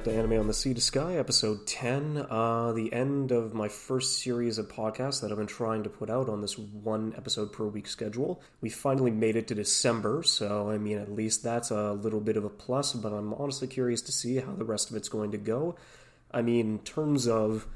back to Anime on the Sea to Sky, episode 10. Uh, the end of my first series of podcasts that I've been trying to put out on this one episode per week schedule. We finally made it to December, so I mean, at least that's a little bit of a plus, but I'm honestly curious to see how the rest of it's going to go. I mean, in terms of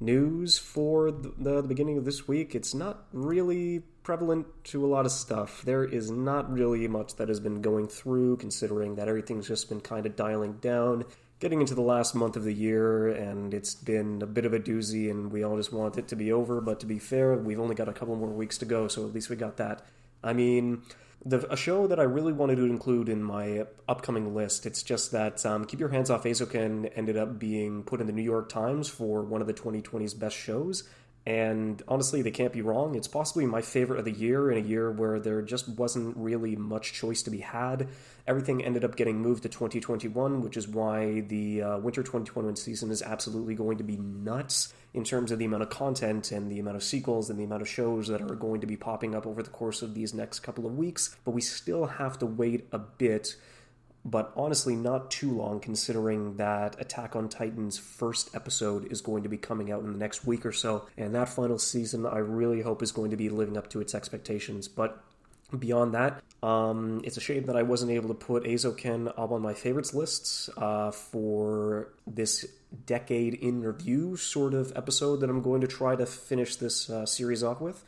news for the, the, beginning of this week, it's not really prevalent to a lot of stuff. There is not really much that has been going through, considering that everything's just been kind of dialing down. Getting into the last month of the year, and it's been a bit of a doozy, and we all just want it to be over. But to be fair, we've only got a couple more weeks to go, so at least we got that. I mean, the, a show that I really wanted to include in my upcoming list. It's just that um, Keep Your Hands Off Eizouken ended up being put in the New York Times for one of the 2020's best shows. And honestly, they can't be wrong. It's possibly my favorite of the year in a year where there just wasn't really much choice to be had. Everything ended up getting moved to 2021, which is why the uh, winter 2021 season is absolutely going to be nuts in terms of the amount of content and the amount of sequels and the amount of shows that are going to be popping up over the course of these next couple of weeks. But we still have to wait a bit but honestly, not too long considering that Attack on Titan's first episode is going to be coming out in the next week or so. And that final season, I really hope, is going to be living up to its expectations. But beyond that, um, it's a shame that I wasn't able to put Eizouken up on my favorites lists uh, for this decade in review sort of episode that I'm going to try to finish this uh, series off with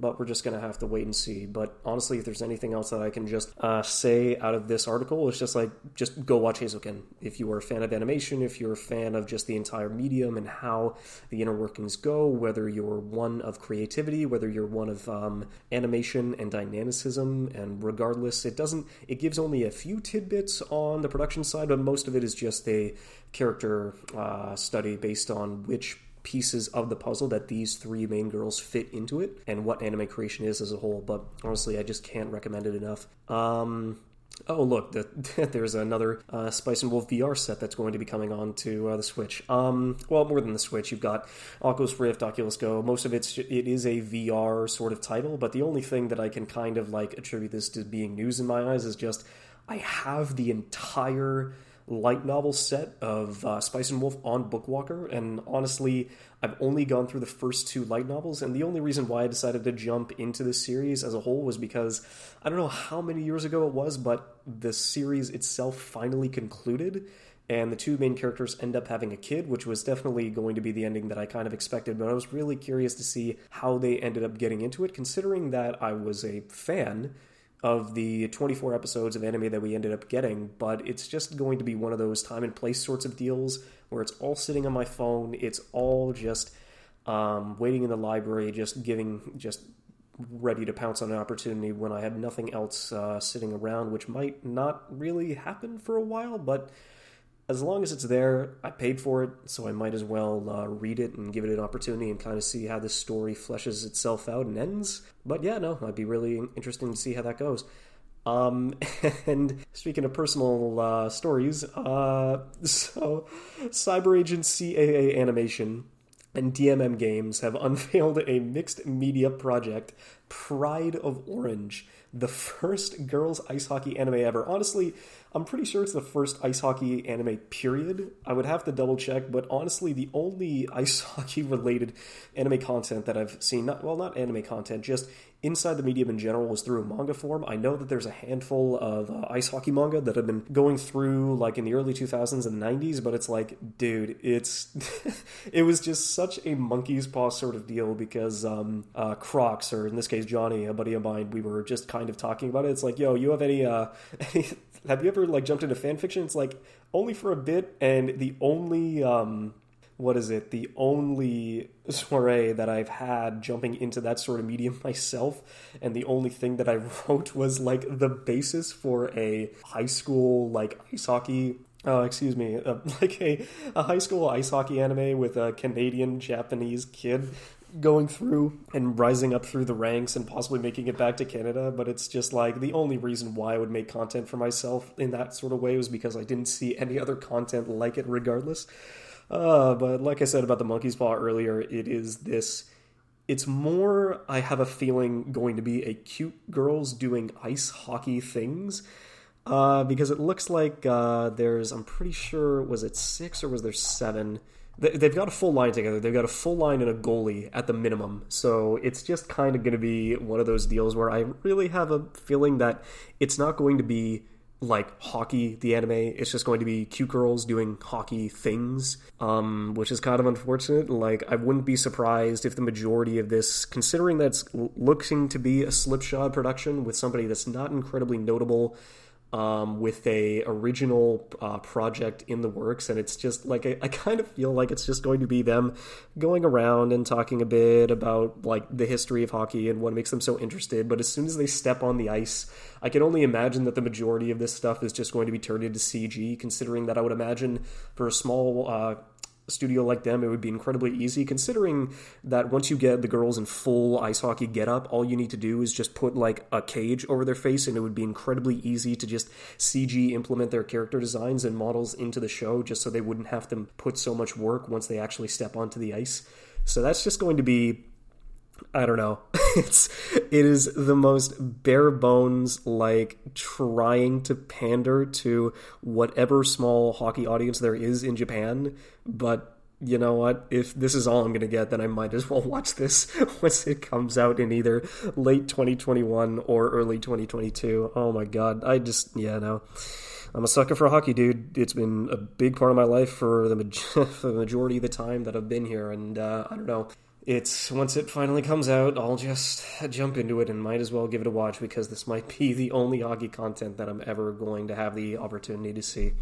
but we're just going to have to wait and see. But honestly, if there's anything else that I can just uh, say out of this article, it's just like, just go watch Eizouken. If you are a fan of animation, if you're a fan of just the entire medium and how the inner workings go, whether you're one of creativity, whether you're one of um, animation and dynamicism, and regardless, it doesn't, it gives only a few tidbits on the production side, but most of it is just a character uh, study based on which pieces of the puzzle that these three main girls fit into it and what anime creation is as a whole. But honestly, I just can't recommend it enough. Um, Oh, look, the, there's another uh, Spice and Wolf VR set that's going to be coming on to uh, the Switch. Um, well, more than the Switch, you've got Oculus Rift, Oculus Go. Most of it's it is a VR sort of title, but the only thing that I can kind of like attribute this to being news in my eyes is just I have the entire light novel set of uh, Spice and Wolf on Bookwalker, and honestly, I've only gone through the first two light novels, and the only reason why I decided to jump into this series as a whole was because I don't know how many years ago it was, but the series itself finally concluded. And the two main characters end up having a kid, which was definitely going to be the ending that I kind of expected. But I was really curious to see how they ended up getting into it, considering that I was a fan of the 24 episodes of anime that we ended up getting, but it's just going to be one of those time and place sorts of deals where it's all sitting on my phone. It's all just um, waiting in the library, just giving, just ready to pounce on an opportunity when I have nothing else uh, sitting around, which might not really happen for a while, but as long as it's there, I paid for it, so I might as well uh, read it and give it an opportunity and kind of see how this story fleshes itself out and ends. But yeah, no, I'd be really interesting to see how that goes. Um, and speaking of personal uh, stories, uh, so Cyber Agent CAA Animation and DMM Games have unveiled a mixed media project, Pride of Orange, the first girls ice hockey anime ever. Honestly, I'm pretty sure it's the first ice hockey anime, period. I would have to double check, but honestly, the only ice hockey related anime content that I've seen, not, well, not anime content, just inside the medium in general was through manga form. I know that there's a handful of uh, ice hockey manga that have been going through like in the early 2000s and 90s, but it's like, dude, it's it was just such a monkey's paw sort of deal because um, uh, Crocs, or in this case Johnny, a buddy of mine, we were just kind of talking about it. It's like, yo, you have any, uh, any have you ever like jumped into fan fiction? It's like only for a bit, and the only um, what is it? The only soiree that I've had jumping into that sort of medium myself, and the only thing that I wrote was like the basis for a high school like ice hockey. Uh, excuse me, uh, like a, a high school ice hockey anime with a Canadian Japanese kid going through and rising up through the ranks and possibly making it back to Canada. But it's just like the only reason why I would make content for myself in that sort of way was because I didn't see any other content like it, regardless. Uh, but like I said about the monkey's paw earlier, it is this. It's more, I have a feeling, going to be a cute girls doing ice hockey things uh, because it looks like uh, there's, I'm pretty sure, was it six or was there seven? They've got a full line together. They've got a full line and a goalie at the minimum. So it's just kind of going to be one of those deals where I really have a feeling that it's not going to be like hockey, the anime. It's just going to be cute girls doing hockey things, um, which is kind of unfortunate. Like, I wouldn't be surprised if the majority of this, considering that's looking to be a slipshod production with somebody that's not incredibly notable um, with a original uh, project in the works, and it's just like I, I, kind of feel like it's just going to be them going around and talking a bit about like the history of hockey and what makes them so interested. But as soon as they step on the ice, I can only imagine that the majority of this stuff is just going to be turned into CG. Considering that, I would imagine for a small uh, studio like them, it would be incredibly easy, considering that once you get the girls in full ice hockey get up, all you need to do is just put like a cage over their face, and it would be incredibly easy to just CG implement their character designs and models into the show just so they wouldn't have to put so much work once they actually step onto the ice. So that's just going to be I don't know. It's it is the most bare bones like trying to pander to whatever small hockey audience there is in Japan, but you know what? If this is all I'm going to get, then I might as well watch this once it comes out in either late 2021 or early 2022. Oh my god. I just yeah, no. I'm a sucker for hockey, dude. It's been a big part of my life for the, for the majority of the time that I've been here, and uh, I don't know it's once it finally comes out, I'll just jump into it and might as well give it a watch because this might be the only hockey content that I'm ever going to have the opportunity to see,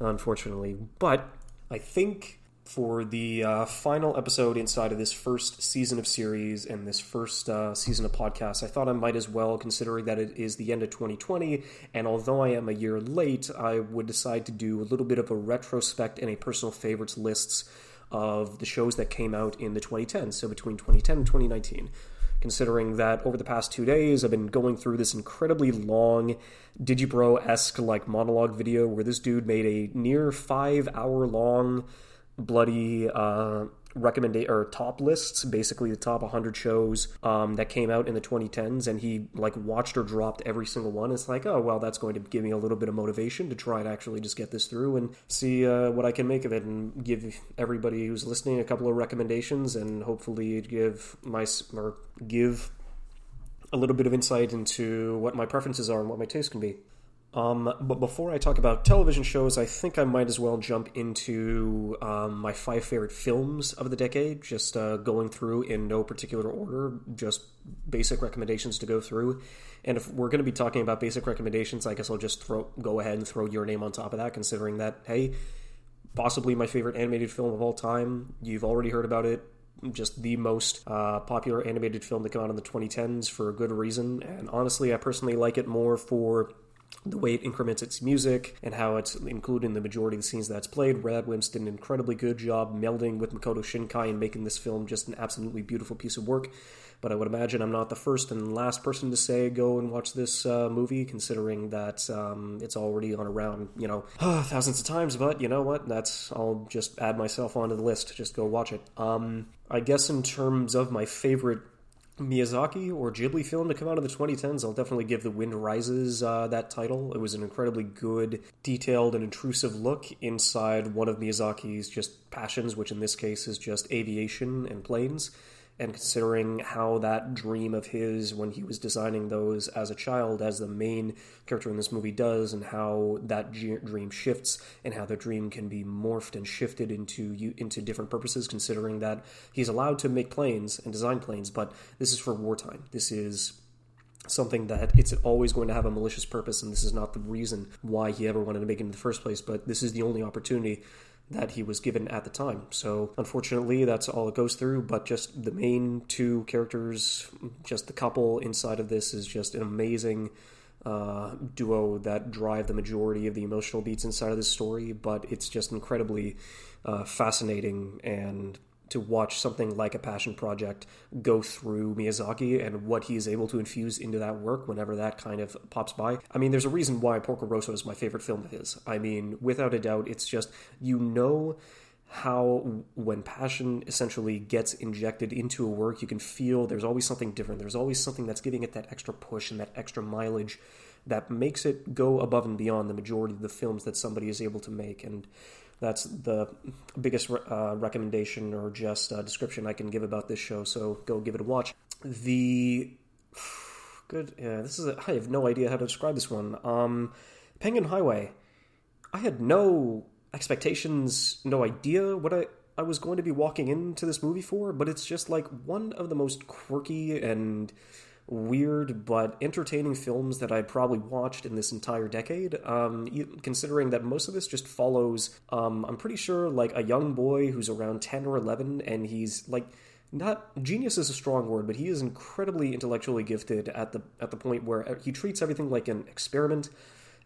unfortunately. But I think for the uh, final episode inside of this first season of series and this first uh, season of podcast, I thought I might as well, considering that it is the end of 2020, and although I am a year late, I would decide to do a little bit of a retrospect and a personal favorites lists of the shows that came out in the 2010s, so between 2010 and 2019. Considering that over the past two days, I've been going through this incredibly long Digibro esque like monologue video where this dude made a near five hour long bloody uh, recommendation or top lists, basically the top 100 shows um, that came out in the 2010s, and he like watched or dropped every single one. It's like, oh well, that's going to give me a little bit of motivation to try and actually just get this through and see uh, what I can make of it, and give everybody who's listening a couple of recommendations, and hopefully give my or give a little bit of insight into what my preferences are and what my taste can be. Um, but before I talk about television shows, I think I might as well jump into um, my five favorite films of the decade, just uh, going through in no particular order, just basic recommendations to go through. And if we're going to be talking about basic recommendations, I guess I'll just throw go ahead and throw your name on top of that, considering that, hey, possibly my favorite animated film of all time. You've already heard about it just the most uh, popular animated film to come out in the 2010s for a good reason. And honestly, I personally like it more for the way it increments its music and how it's included in the majority of the scenes that's played. Radwimps did an incredibly good job melding with Makoto Shinkai and making this film just an absolutely beautiful piece of work. But I would imagine I'm not the first and last person to say go and watch this uh, movie, considering that um, it's already on around, you know, thousands of times. But you know what? That's I'll just add myself onto the list. Just go watch it. Um, I guess in terms of my favorite Miyazaki or Ghibli film to come out in the 2010s, I'll definitely give The Wind Rises uh, that title. It was an incredibly good, detailed, and intrusive look inside one of Miyazaki's just passions, which in this case is just aviation and planes and considering how that dream of his when he was designing those as a child as the main character in this movie does and how that dream shifts and how the dream can be morphed and shifted into into different purposes considering that he's allowed to make planes and design planes but this is for wartime. This is something that it's always going to have a malicious purpose and this is not the reason why he ever wanted to make it in the first place but this is the only opportunity that he was given at the time. So unfortunately, that's all it goes through. But just the main two characters, just the couple inside of this is just an amazing uh, duo that drive the majority of the emotional beats inside of this story. But it's just incredibly uh, fascinating and to watch something like a passion project go through Miyazaki and what he is able to infuse into that work whenever that kind of pops by. I mean, there's a reason why Porco Rosso is my favorite film of his. I mean, without a doubt, it's just, you know how when passion essentially gets injected into a work you can feel there's always something different there's always something that's giving it that extra push and that extra mileage that makes it go above and beyond the majority of the films that somebody is able to make. And that's the biggest uh, recommendation or just uh, description I can give about this show. So go give it a watch. The good, yeah, this is a, I have no idea how to describe this one. Um, Penguin Highway. I had no expectations, no idea what I I was going to be walking into this movie for, but it's just like one of the most quirky and weird but entertaining films that I probably watched in this entire decade. Um, considering that most of this just follows, um, I'm pretty sure, like a young boy who's around 10 or 11, and he's like not genius is a strong word, but he is incredibly intellectually gifted at the at the point where he treats everything like an experiment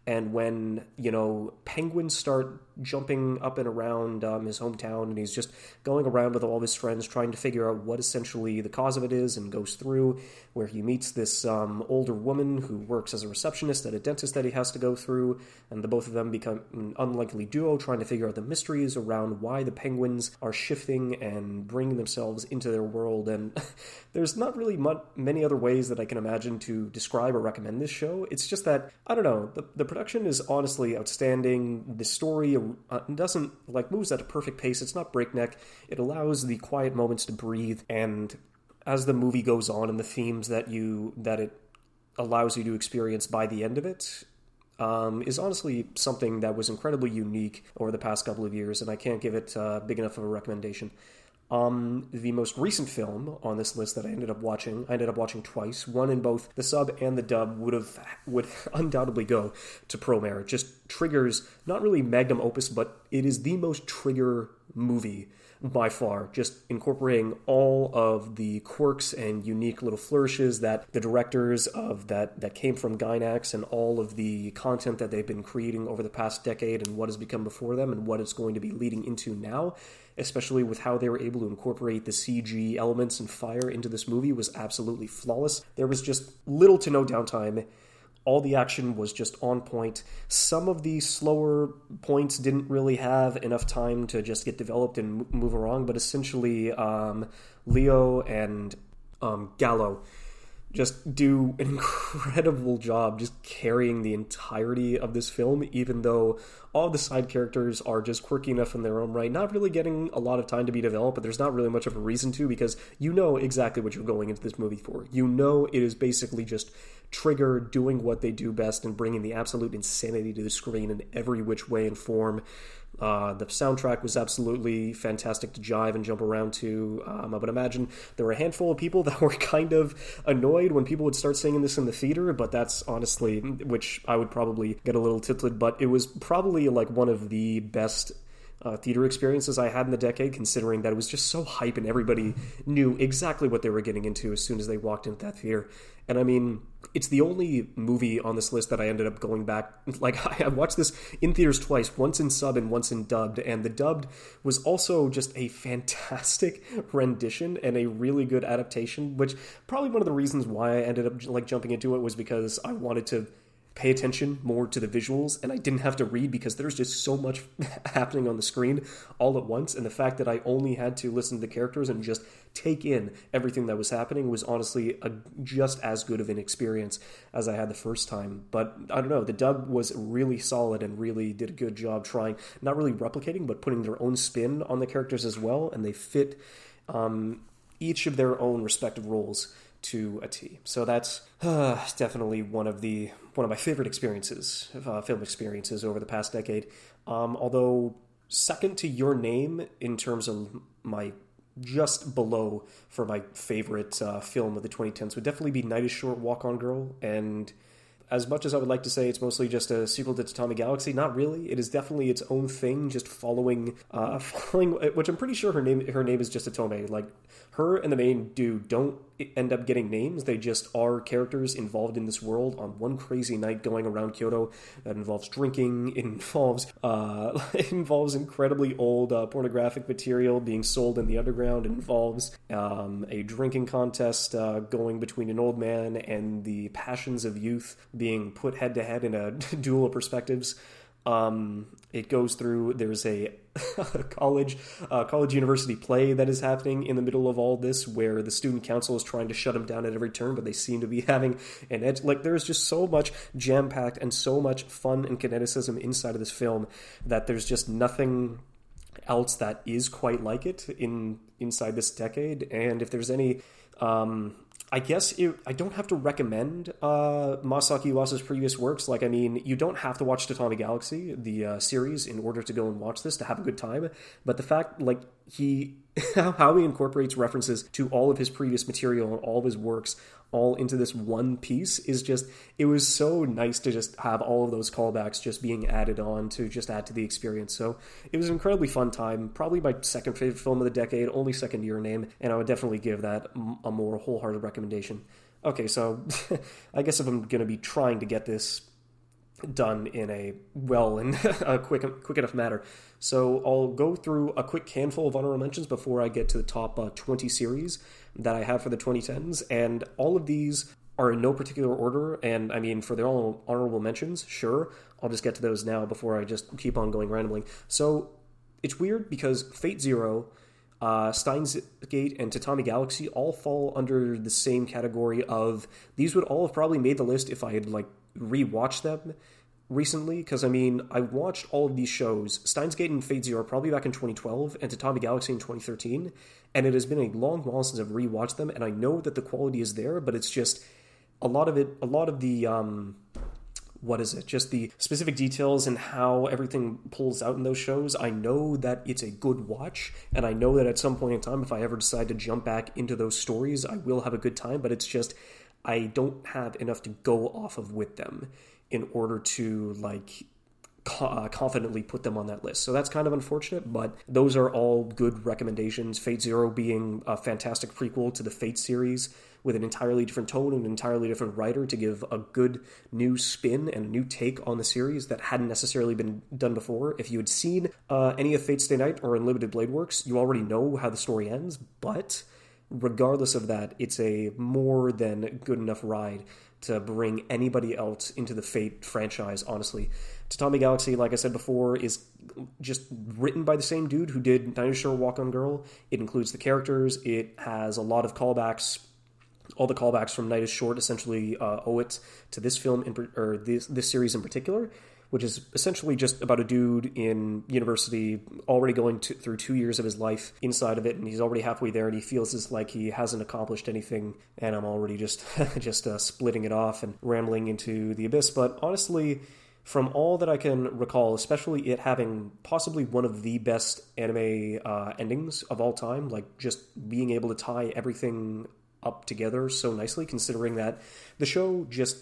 and when you know penguins start jumping up and around um, his hometown and he's just going around with all of his friends trying to figure out what essentially the cause of it is and goes through where he meets this um, older woman who works as a receptionist at a dentist that he has to go through and the both of them become an unlikely duo trying to figure out the mysteries around why the penguins are shifting and bringing themselves into their world and there's not really much, many other ways that i can imagine to describe or recommend this show it's just that i don't know the, the production is honestly outstanding. The story uh, doesn't like moves at a perfect pace. It's not breakneck. It allows the quiet moments to breathe, and as the movie goes on, and the themes that you that it allows you to experience by the end of it um, is honestly something that was incredibly unique over the past couple of years, and I can't give it uh, big enough of a recommendation. Um, the most recent film on this list that I ended up watching, I ended up watching twice. One in both the sub and the dub would have would undoubtedly go to Promare. It just triggers not really magnum opus, but it is the most trigger movie by far, just incorporating all of the quirks and unique little flourishes that the directors of that that came from Gainax and all of the content that they've been creating over the past decade and what has become before them and what it's going to be leading into now especially with how they were able to incorporate the CG elements and fire into this movie, was absolutely flawless. There was just little to no downtime. All the action was just on point. Some of the slower points didn't really have enough time to just get developed and move along, but essentially, um, Lio and um, Galo just do an incredible job just carrying the entirety of this film, even though all the side characters are just quirky enough in their own right, not really getting a lot of time to be developed, but there's not really much of a reason to because you know exactly what you're going into this movie for. You know it is basically just Trigger doing what they do best and bringing the absolute insanity to the screen in every which way and form. Uh, the soundtrack was absolutely fantastic to jive and jump around to. Um, I would imagine there were a handful of people that were kind of annoyed when people would start singing this in the theater, but that's honestly, which I would probably get a little titled, but it was probably like one of the best uh, theater experiences I had in the decade, considering that it was just so hype and everybody knew exactly what they were getting into as soon as they walked into that theater. And I mean, it's the only movie on this list that I ended up going back. Like, I watched this in theaters twice, once in sub and once in dubbed. And the dubbed was also just a fantastic rendition and a really good adaptation, which probably one of the reasons why I ended up like jumping into it was because I wanted to pay attention more to the visuals and I didn't have to read because there's just so much happening on the screen all at once and the fact that I only had to listen to the characters and just take in everything that was happening was honestly a, just as good of an experience as I had the first time. But I don't know the dub was really solid and really did a good job trying not really replicating but putting their own spin on the characters as well and they fit um, each of their own respective roles to a T. So that's uh, definitely one of the one of my favorite experiences, uh, film experiences over the past decade. Um, although second to Your Name in terms of my just below for my favorite uh, film of the 2010s would definitely be Night is Short, Walk on Girl, and as much as I would like to say it's mostly just a sequel to Tatami Galaxy, not really. It is definitely its own thing, just following, uh, following, which I'm pretty sure her name, her name is just Otome. Like her and the main dude don't end up getting names. They just are characters involved in this world on one crazy night going around Kyoto that involves drinking. Involves uh, involves incredibly old uh, pornographic material being sold in the underground. Involves um, a drinking contest uh, going between an old man and the passions of youth being put head to head in a duel of perspectives. Um, it goes through. There's a college, uh, college university play that is happening in the middle of all this, where the student council is trying to shut them down at every turn, but they seem to be having an edge. Like there's just so much jam packed and so much fun and kineticism inside of this film that there's just nothing else that is quite like it in inside this decade. And if there's any um, I guess it, I don't have to recommend uh, Masaaki Yuasa's previous works. Like, I mean, you don't have to watch Tatami Galaxy, the uh, series, in order to go and watch this to have a good time. But the fact, like, he how he incorporates references to all of his previous material and all of his works all into this one piece is just it was so nice to just have all of those callbacks just being added on to just add to the experience. So it was an incredibly fun time probably my second favorite film of the decade only second year name and i would definitely give that a more wholehearted recommendation. Okay so i guess if i'm going to be trying to get this done in a well and a quick quick enough manner. So I'll go through a quick handful of honorable mentions before I get to the top uh, 20 series that I have for the 2010s, and all of these are in no particular order. And I mean, for own honorable mentions, sure, I'll just get to those now before I just keep on going randomly. So it's weird because Fate Zero. Uh, Steins Gate and Tatami Galaxy all fall under the same category of these would all have probably made the list if I had like rewatched them recently because I mean I watched all of these shows. Steins Gate and Fate Zero probably back in 2012 and Tatami Galaxy in 2013 and it has been a long while since I've rewatched them and I know that the quality is there but it's just a lot of it a lot of the um what is it? Just the specific details and how everything pulls out in those shows. I know that it's a good watch and I know that at some point in time if I ever decide to jump back into those stories I will have a good time but it's just I don't have enough to go off of with them in order to like uh, confidently put them on that list. So that's kind of unfortunate, but those are all good recommendations. Fate Zero being a fantastic prequel to the Fate series with an entirely different tone and an entirely different writer to give a good new spin and a new take on the series that hadn't necessarily been done before. If you had seen uh, any of Fate Stay Night or Unlimited Blade Works, you already know how the story ends, but regardless of that, it's a more than good enough ride to bring anybody else into the Fate franchise, honestly. Tatami Galaxy, like I said before, is just written by the same dude who did Night is Short, Walk on Girl. It includes the characters, it has a lot of callbacks. All the callbacks from Night is Short essentially uh, owe it to this film, in, or this, this series in particular which is essentially just about a dude in university already going to, through two years of his life inside of it, and he's already halfway there, and he feels as like he hasn't accomplished anything, and I'm already just just uh, splitting it off and rambling into the abyss. But honestly, from all that I can recall, especially it having possibly one of the best anime uh, endings of all time, like just being able to tie everything up together so nicely, considering that the show just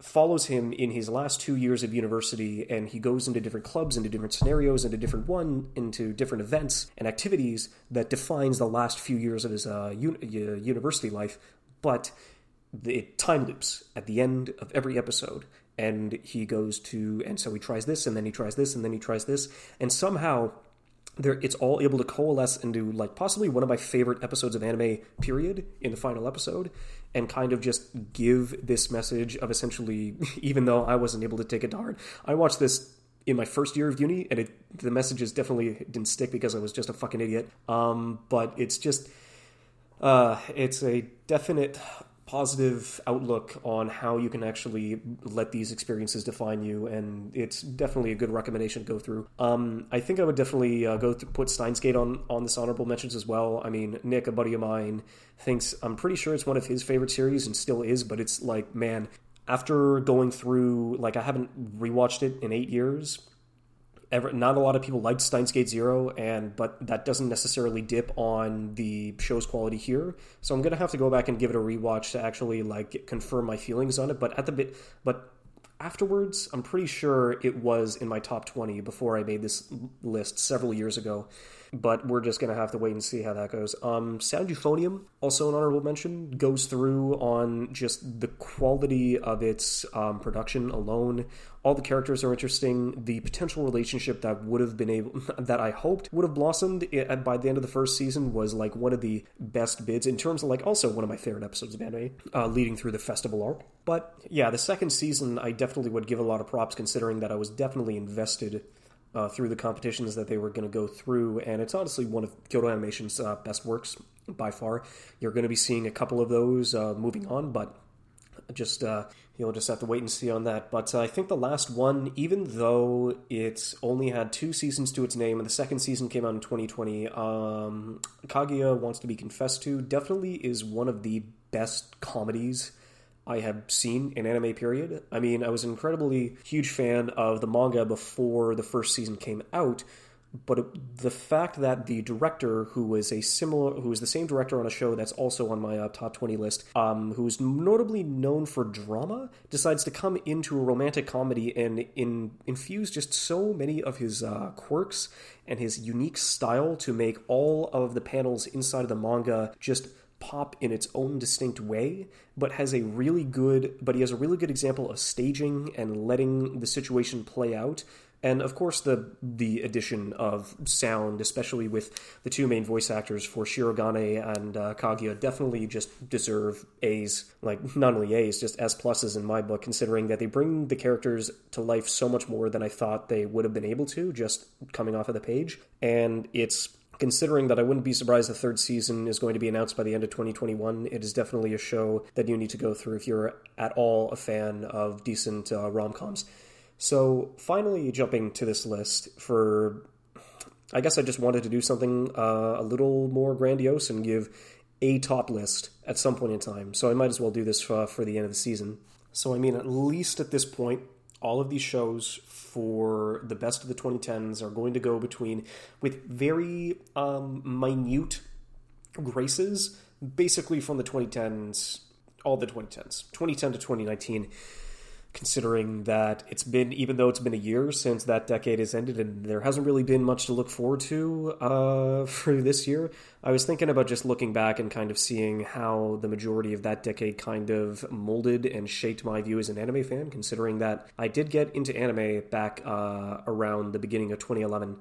follows him in his last two years of university and he goes into different clubs into different scenarios into different one into different events and activities that defines the last few years of his uh, uh, university life. But it time loops at the end of every episode and he goes to and so he tries this and then he tries this and then he tries this and somehow there it's all able to coalesce into like possibly one of my favorite episodes of anime period in the final episode and kind of just give this message of essentially even though I wasn't able to take it to heart I watched this in my first year of uni and it the messages definitely didn't stick because I was just a fucking idiot. Um but it's just uh it's a definite positive outlook on how you can actually let these experiences define you, and it's definitely a good recommendation to go through. Um, I think I would definitely uh, go put Steins Gate on on this honorable mentions as well. I mean, Nick, a buddy of mine, thinks I'm pretty sure it's one of his favorite series and still is, but it's like, man, after going through like I haven't rewatched it in eight years ever, not a lot of people liked Steins Gate Zero, and but that doesn't necessarily dip on the show's quality here. So I'm gonna have to go back and give it a rewatch to actually like confirm my feelings on it. But at the bit, but afterwards, I'm pretty sure it was in my top 20 before I made this list several years ago. But we're just going to have to wait and see how that goes. Um, Sound Euphonium, also an honorable mention, goes through on just the quality of its um, production alone. All the characters are interesting. The potential relationship that would have been able, that I hoped would have blossomed by the end of the first season was like one of the best bids in terms of like also one of my favorite episodes of anime, uh, leading through the festival arc. But yeah, the second season I definitely would give a lot of props considering that I was definitely invested uh, through the competitions that they were going to go through, and it's honestly one of Kyoto Animation's uh, best works by far. You're going to be seeing a couple of those uh, moving on, but just uh, you'll just have to wait and see on that. But I think the last one, even though it's only had two seasons to its name, and the second season came out in 2020, um, Kaguya wants to be confessed to, definitely is one of the best comedies I have seen in anime period. I mean, I was an incredibly huge fan of the manga before the first season came out, but the fact that the director, who was a similar, who was the same director on a show that's also on my uh, top twenty list, um, who's notably known for drama, decides to come into a romantic comedy and in, infuse just so many of his uh, quirks and his unique style to make all of the panels inside of the manga just pop in its own distinct way, but has a really good, but he has a really good example of staging and letting the situation play out. And of course, the the addition of sound, especially with the two main voice actors for Shirogane and uh, Kaguya, definitely just deserve A's. Like not only A's, just S pluses in my book, considering that they bring the characters to life so much more than I thought they would have been able to just coming off of the page. And it's considering that I wouldn't be surprised the third season is going to be announced by the end of 2021, it is definitely a show that you need to go through if you're at all a fan of decent uh, rom coms. So, finally, jumping to this list for. I guess I just wanted to do something uh, a little more grandiose and give a top list at some point in time. So I might as well do this for, for the end of the season. So, I mean, at least at this point, all of these shows for the best of the 2010s are going to go between with very um, minute graces, basically from the 2010s, all the 2010s, 2010 to 2019 considering that it's been, even though it's been a year since that decade has ended and there hasn't really been much to look forward to uh, for this year, I was thinking about just looking back and kind of seeing how the majority of that decade kind of molded and shaped my view as an anime fan, considering that I did get into anime back uh, around the beginning of 2011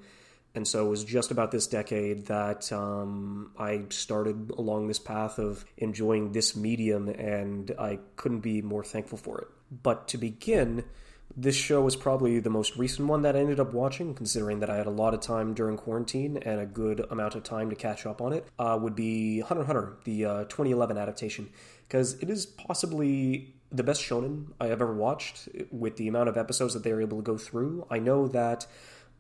and so it was just about this decade that um, I started along this path of enjoying this medium, and I couldn't be more thankful for it. But to begin, this show was probably the most recent one that I ended up watching, considering that I had a lot of time during quarantine and a good amount of time to catch up on it. Uh, would be Hunter Hunter, the uh, 2011 adaptation, because it is possibly the best shonen I have ever watched with the amount of episodes that they were able to go through. I know that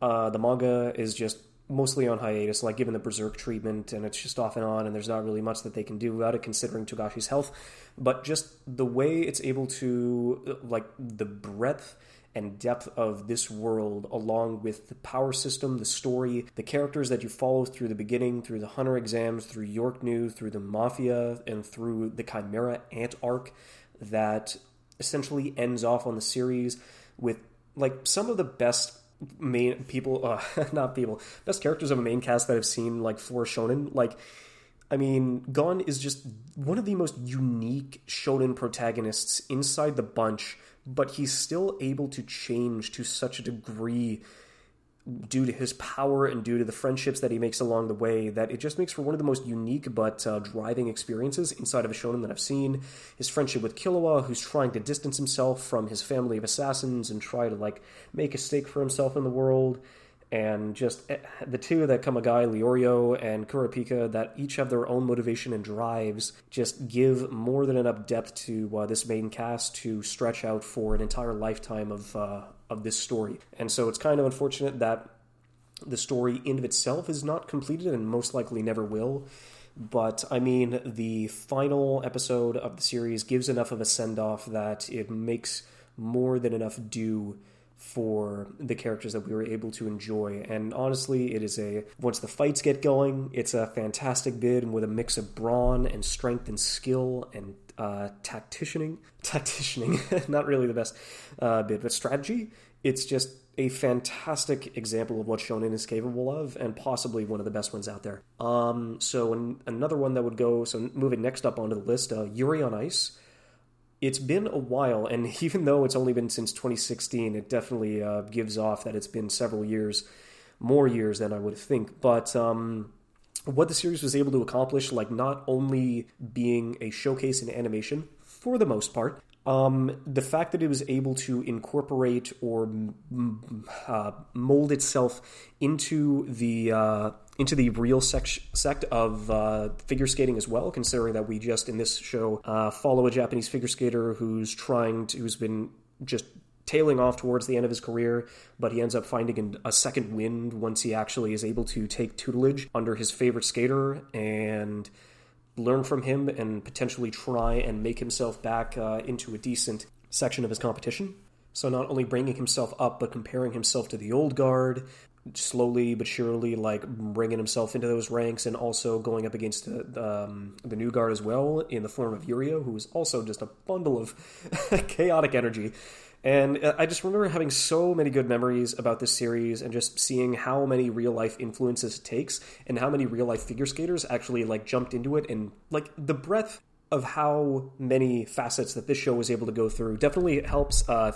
uh, the manga is just mostly on hiatus, like given the Berserk treatment, and it's just off and on, and there's not really much that they can do about it considering Togashi's health. But just the way it's able to, like, the breadth and depth of this world, along with the power system, the story, the characters that you follow through the beginning, through the Hunter exams, through York New, through the Mafia, and through the Chimera Ant arc that essentially ends off on the series with, like, some of the best main people, uh, not people, best characters of a main cast that I've seen like for shonen. Like, I mean, Gon is just one of the most unique shonen protagonists inside the bunch, but he's still able to change to such a degree due to his power and due to the friendships that he makes along the way that it just makes for one of the most unique but uh, driving experiences inside of a shonen that I've seen. His friendship with Killua, who's trying to distance himself from his family of assassins and try to like make a stake for himself in the world. And just eh, the two that come a guy, Leorio and Kurapika, that each have their own motivation and drives, just give more than enough depth to uh, this main cast to stretch out for an entire lifetime of uh, of this story. And so it's kind of unfortunate that the story in of itself is not completed and most likely never will. But I mean, the final episode of the series gives enough of a send off that it makes more than enough due for the characters that we were able to enjoy. And honestly, it is a once the fights get going, it's a fantastic bid with a mix of brawn and strength and skill and uh, tacticianing. Tacticianing, not really the best uh, bit, but strategy. It's just a fantastic example of what shonen is capable of, and possibly one of the best ones out there. Um, so an, another one that would go. So moving next up onto the list, uh, Yuri on Ice. It's been a while, and even though it's only been since 2016, it definitely uh, gives off that it's been several years, more years than I would think. But um, what the series was able to accomplish, like not only being a showcase in animation for the most part, um, the fact that it was able to incorporate or uh, mold itself into the uh, into the real sect, sect of uh, figure skating as well, considering that we just in this show uh, follow a Japanese figure skater who's trying to, who's been just tailing off towards the end of his career, but he ends up finding a second wind once he actually is able to take tutelage under his favorite skater and learn from him and potentially try and make himself back uh, into a decent section of his competition. So not only bringing himself up, but comparing himself to the old guard, slowly but surely, like bringing himself into those ranks, and also going up against the, um, the new guard as well in the form of Yurio, who is also just a bundle of chaotic energy. And uh, I just remember having so many good memories about this series and just seeing how many real life influences it takes and how many real life figure skaters actually like jumped into it and like the breadth of how many facets that this show was able to go through definitely helps. Uh,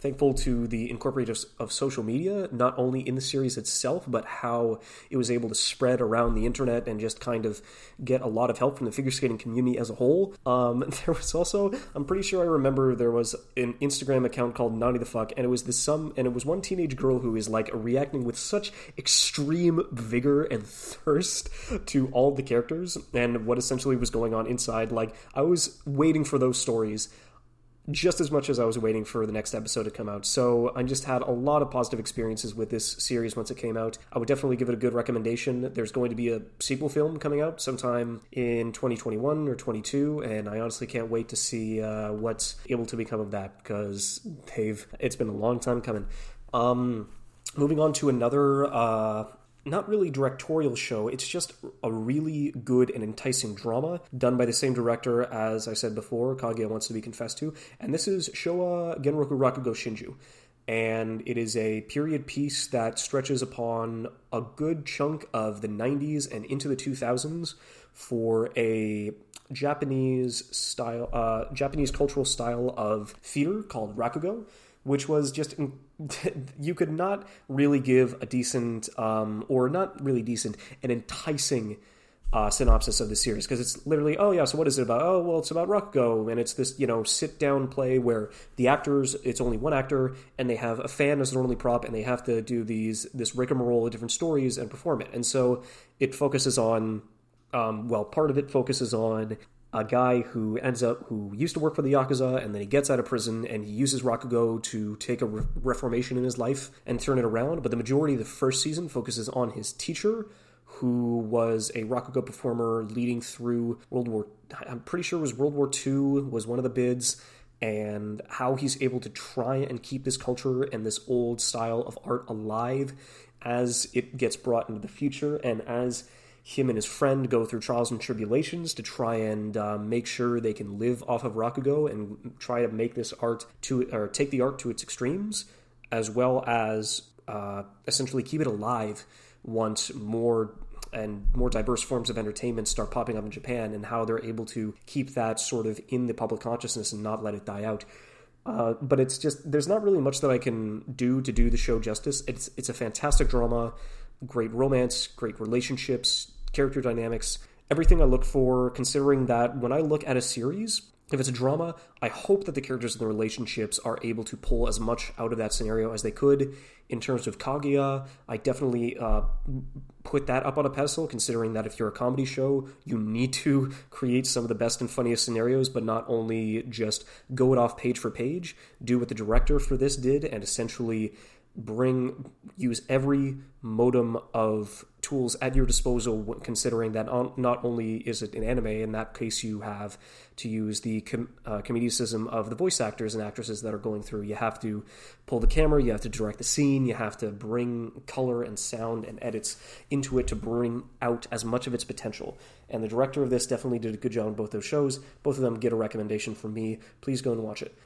thankful to the incorporation of social media, not only in the series itself, but how it was able to spread around the internet and just kind of get a lot of help from the figure skating community as a whole. Um, there was also, I'm pretty sure I remember there was an Instagram account called Naughty the Fuck, and it was this some, and it was one teenage girl who is like reacting with such extreme vigor and thirst to all the characters and what essentially was going on inside. Like like I was waiting for those stories just as much as I was waiting for the next episode to come out. So I just had a lot of positive experiences with this series once it came out. I would definitely give it a good recommendation. There's going to be a sequel film coming out sometime in 2021 or 22, and I honestly can't wait to see uh, what's able to become of that because they've it's been a long time coming. Um, moving on to another uh, not really directorial show. It's just a really good and enticing drama done by the same director as I said before, Kaguya Wants to Be Confessed to. And this is Showa Genroku Rakugo Shinju. And it is a period piece that stretches upon a good chunk of the 90s and into the 2000s for a Japanese style, uh, Japanese cultural style of theater called rakugo which was just you could not really give a decent um, or not really decent an enticing uh, synopsis of the series because it's literally oh yeah so what is it about? Oh well it's about Rakugo and it's this you know sit down play where the actors it's only one actor and they have a fan as their only prop and they have to do these this rigmarole of different stories and perform it. And so it focuses on um, well part of it focuses on a guy who ends up who used to work for the yakuza and then he gets out of prison and he uses rakugo to take a re- reformation in his life and turn it around but the majority of the first season focuses on his teacher who was a rakugo performer leading through world war i'm pretty sure it was world war ii was one of the bids and how he's able to try and keep this culture and this old style of art alive as it gets brought into the future and as him and his friend go through trials and tribulations to try and uh, make sure they can live off of Rakugo and try to make this art to or take the art to its extremes, as well as uh, essentially keep it alive once more and more diverse forms of entertainment start popping up in Japan, and how they're able to keep that sort of in the public consciousness and not let it die out. Uh, but it's just there's not really much that I can do to do the show justice. It's it's a fantastic drama, great romance, great relationships, character dynamics, everything I look for, considering that when I look at a series, if it's a drama, I hope that the characters and the relationships are able to pull as much out of that scenario as they could. In terms of Kaguya, I definitely uh, put that up on a pedestal, considering that if you're a comedy show, you need to create some of the best and funniest scenarios, but not only just go it off page for page. Do what the director for this did and essentially bring use every modem of tools at your disposal considering that not only is it an anime in that case you have to use the com- uh, comedicism of the voice actors and actresses that are going through. You have to pull the camera you have to direct the scene you have to bring color and sound and edits into it to bring out as much of its potential. And the director of this definitely did a good job on both those shows. Both of them get a recommendation from me. Please go and watch it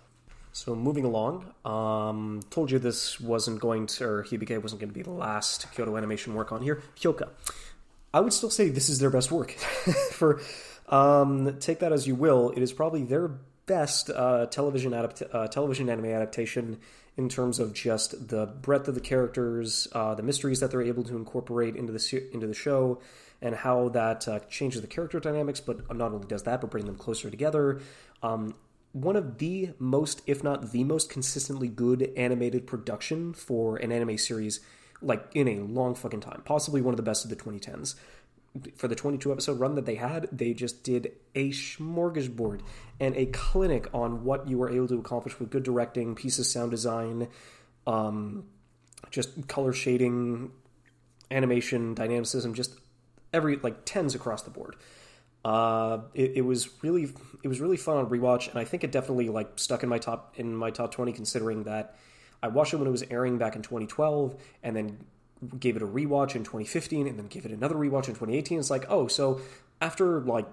So moving along, um, told you this wasn't going to, or Hibike wasn't going to be the last Kyoto Animation work on here. Hyouka. I would still say this is their best work. For um, take that as you will, it is probably their best uh, television uh, television anime adaptation in terms of just the breadth of the characters, uh, the mysteries that they're able to incorporate into the into the show, and how that uh, changes the character dynamics. But not only does that, but bring them closer together. Um, one of the most, if not the most consistently good animated production for an anime series, like in a long fucking time. Possibly one of the best of the 2010s for the 22 episode run that they had, they just did a smorgasbord and a clinic on what you were able to accomplish with good directing, pieces, sound design, um, just color shading, animation, dynamicism, just every like tens across the board. Uh, it, it, was really it was really fun on rewatch, and I think it definitely like stuck in my top in my top 20, considering that I watched it when it was airing back in 2012, and then gave it a rewatch in 2015 and then gave it another rewatch in 2018 it's like oh so after like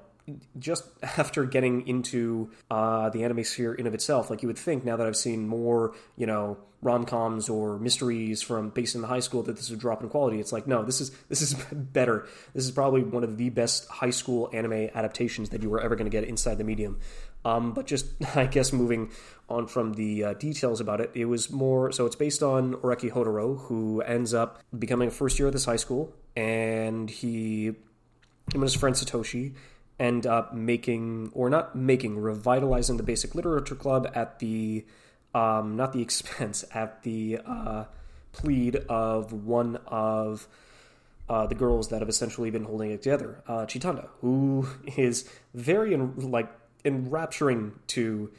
just after getting into uh, the anime sphere in of itself, like you would think now that I've seen more, you know, rom coms or mysteries from based in the high school that this would drop in quality. It's like no, this is this is better. This is probably one of the best high school anime adaptations that you were ever going to get inside the medium. Um, but just I guess moving on from the uh, details about it, it was more so it's based on Oreki Houtarou, who ends up becoming a first year at this high school, and he him and his friend Satoshi end up making or not making revitalizing the basic literature club at the um, not the expense at the uh, plead of one of uh, the girls that have essentially been holding it together, uh, Chitanda, who is very like enrapturing to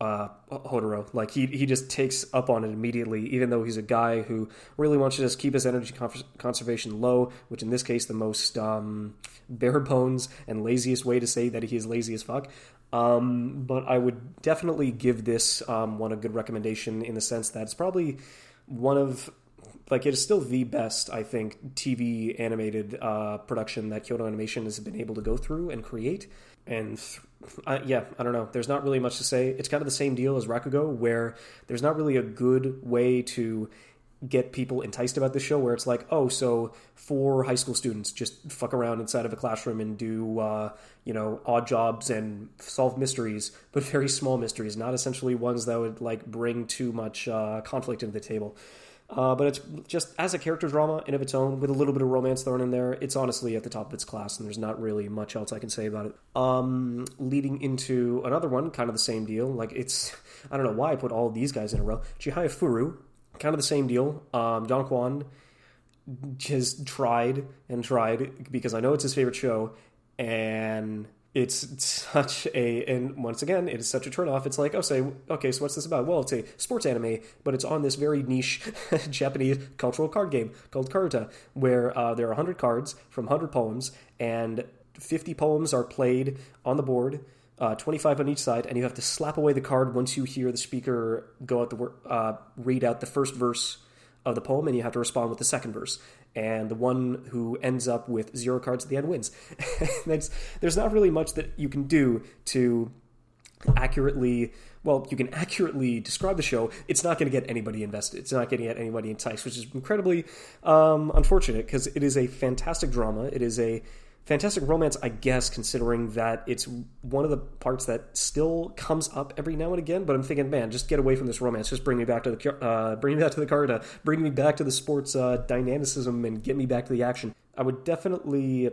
uh, Houtarou. Like he he just takes up on it immediately, even though he's a guy who really wants to just keep his energy conservation low. Which in this case, the most um, bare bones and laziest way to say that he is lazy as fuck. Um, but I would definitely give this um, one a good recommendation in the sense that it's probably one of like it is still the best I think TV animated uh, production that Kyoto Animation has been able to go through and create. And th- uh, yeah, I don't know. There's not really much to say. It's kind of the same deal as Rakugo, where there's not really a good way to get people enticed about the show where it's like oh so four high school students just fuck around inside of a classroom and do uh, you know odd jobs and solve mysteries but very small mysteries not essentially ones that would like bring too much uh, conflict into the table uh, but it's just as a character drama in of its own, with a little bit of romance thrown in there. It's honestly at the top of its class, and there's not really much else I can say about it. Um, leading into another one, kind of the same deal. Like it's, I don't know why I put all these guys in a row. Chihaya Furu, kind of the same deal. Um, Don Kwan has tried and tried because I know it's his favorite show, and it's such a and once again it is such a turnoff. It's like oh say okay so what's this about? Well it's a sports anime but it's on this very niche japanese cultural card game called karuta where uh, there are 100 cards from 100 poems and 50 poems are played on the board uh, 25 on each side and you have to slap away the card once you hear the speaker go out the uh, read out the first verse of the poem and you have to respond with the second verse and the one who ends up with zero cards at the end wins. there's not really much that you can do to accurately well you can accurately describe the show. It's not going to get anybody invested. It's not going to get anybody enticed which is incredibly um, unfortunate because it is a fantastic drama. It is a fantastic romance, I guess, considering that it's one of the parts that still comes up every now and again. But I'm thinking, man, just get away from this romance. Just bring me back to the uh, bring me back to the card, uh, bring me back to the sports uh, dynamicism, and get me back to the action. I would definitely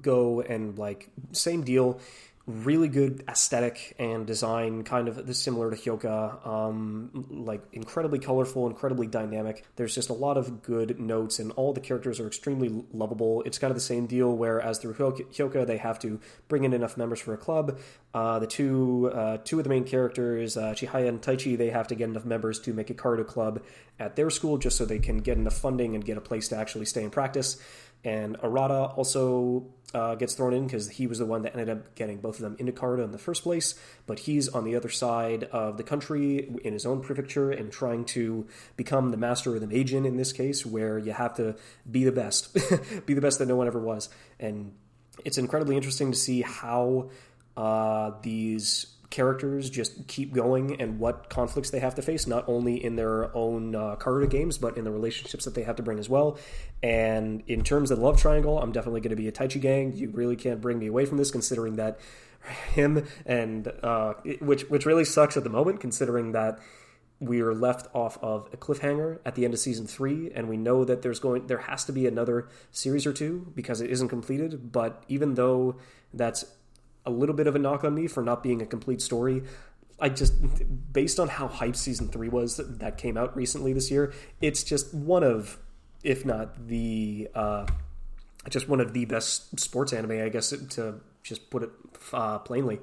go and like same deal really good aesthetic and design, kind of similar to Hyouka. Um, like incredibly colorful, incredibly dynamic. There's just a lot of good notes, and all the characters are extremely lovable. It's kind of the same deal, whereas through Hyouka they have to bring in enough members for a club. Uh, the two uh, two of the main characters, uh, Chihaya and Taichi, they have to get enough members to make a Karuta club at their school, just so they can get enough funding and get a place to actually stay and practice. And Arata also uh, gets thrown in because he was the one that ended up getting both of them into Karuta in the first place. But he's on the other side of the country in his own prefecture and trying to become the master of the Meijin in this case, where you have to be the best, be the best that no one ever was. And it's incredibly interesting to see how uh, these characters just keep going and what conflicts they have to face, not only in their own uh, card games, but in the relationships that they have to bring as well. And in terms of love triangle, I'm definitely going to be a Taichi gang. You really can't bring me away from this, considering that him and uh, which which really sucks at the moment, considering that we are left off of a cliffhanger at the end of season three, and we know that there's going there has to be another series or two because it isn't completed. But even though that's a little bit of a knock on me for not being a complete story, I just based on how hype season three was that came out recently this year, it's just one of, if not the, uh, just one of the best sports anime, I guess, to just put it uh, plainly.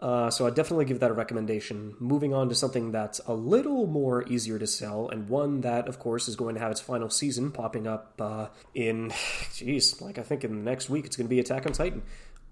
Uh, so I definitely give that a recommendation. Moving on to something that's a little more easier to sell, and one that, of course, is going to have its final season popping up uh, in, geez, like I think in the next week, it's going to be Attack on Titan.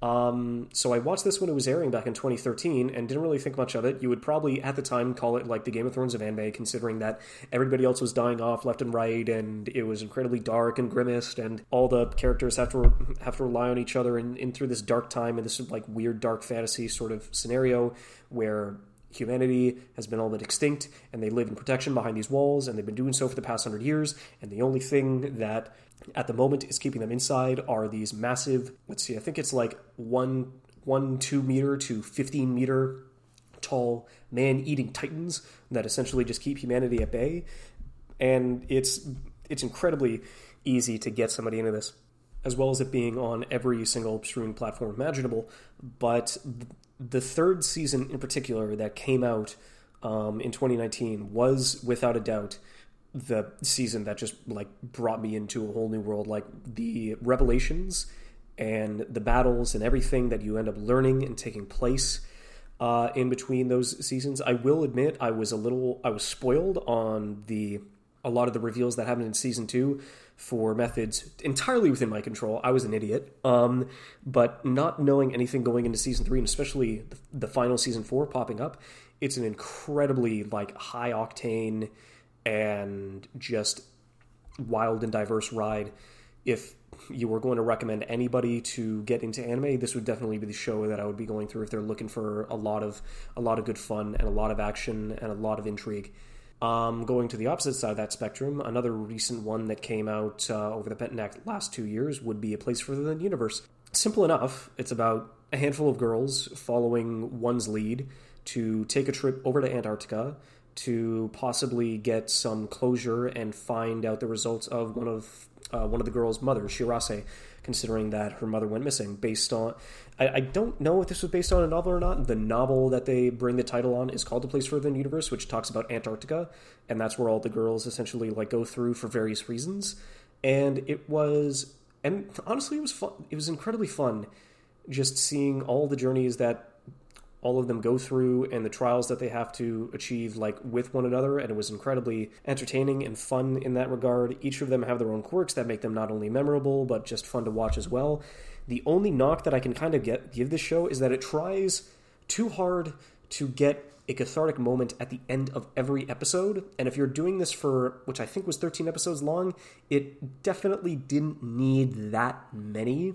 Um, so I watched this when it was airing back in 2013 and didn't really think much of it. You would probably at the time call it like the Game of Thrones of anime, considering that everybody else was dying off left and right, and it was incredibly dark and grimaced, and all the characters have to have to rely on each other in, in through this dark time and this like weird dark fantasy sort of scenario where humanity has been all but extinct and they live in protection behind these walls and they've been doing so for the past hundred years and the only thing that at the moment is keeping them inside are these massive let's see i think it's like one one two meter to 15 meter tall man-eating titans that essentially just keep humanity at bay. And it's it's incredibly easy to get somebody into this as well as it being on every single streaming platform imaginable. But the third season in particular that came out um, in 2019 was without a doubt the season that just like brought me into a whole new world like the revelations and the battles and everything that you end up learning and taking place uh, in between those seasons i will admit i was a little i was spoiled on the a lot of the reveals that happened in season two for methods entirely within my control. I was an idiot. Um, but not knowing anything going into season three, and especially the, the final season four popping up, it's an incredibly like high octane and just wild and diverse ride. If you were going to recommend anybody to get into anime, this would definitely be the show that I would be going through if they're looking for a lot of a lot of good fun and a lot of action and a lot of intrigue. Um, going to the opposite side of that spectrum, another recent one that came out uh, over the last two years would be A Place Than the Universe. Simple enough. It's about a handful of girls following one's lead to take a trip over to Antarctica to possibly get some closure and find out the results of one of uh, one of the girls' mothers, Shirase, considering that her mother went missing. Based on, I, I, don't know if this was based on a novel or not. The novel that they bring the title on is called "The Place Further in the Universe," which talks about Antarctica, and that's where all the girls essentially like go through for various reasons. And it was, and honestly, it was fun. It was incredibly fun, just seeing all the journeys that all of them go through and the trials that they have to achieve like with one another and it was incredibly entertaining and fun in that regard. Each of them have their own quirks that make them not only memorable but just fun to watch as well. The only knock that i can kind of get give this show is that it tries too hard to get a cathartic moment at the end of every episode. And if you're doing this for which i think was 13 episodes long it definitely didn't need that many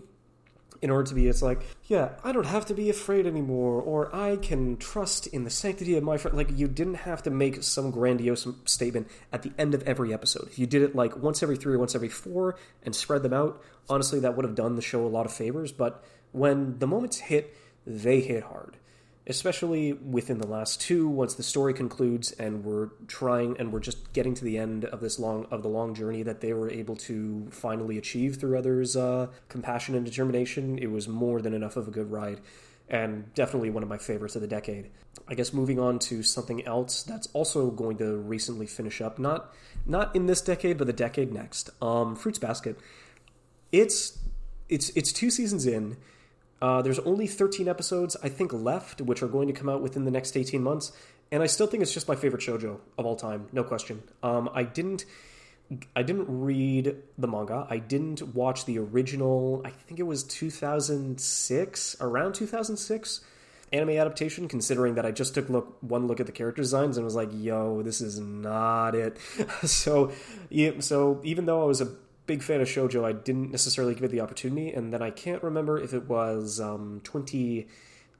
in order to be it's like yeah i don't have to be afraid anymore or i can trust in the sanctity of my friend like you didn't have to make some grandiose statement at the end of every episode. If you did it like once every three or once every four and spread them out honestly that would have done the show a lot of favors but when the moments hit they hit hard especially within the last two once the story concludes and we're trying and we're just getting to the end of this long of the long journey that they were able to finally achieve through others uh, compassion and determination it was more than enough of a good ride and definitely one of my favorites of the decade. I guess moving on to something else that's also going to recently finish up not not in this decade but the decade next um, fruits basket. It's it's it's two seasons in uh, there's only 13 episodes, I think, left, which are going to come out within the next 18 months. And I still think it's just my favorite shojo of all time, no question. Um, I didn't, I didn't read the manga. I didn't watch the original. I think it was 2006, around 2006 anime adaptation. Considering that I just took look one look at the character designs and was like, "Yo, this is not it." so, so even though I was a big fan of shojo. I didn't necessarily give it the opportunity, and then I can't remember if it was um, 20,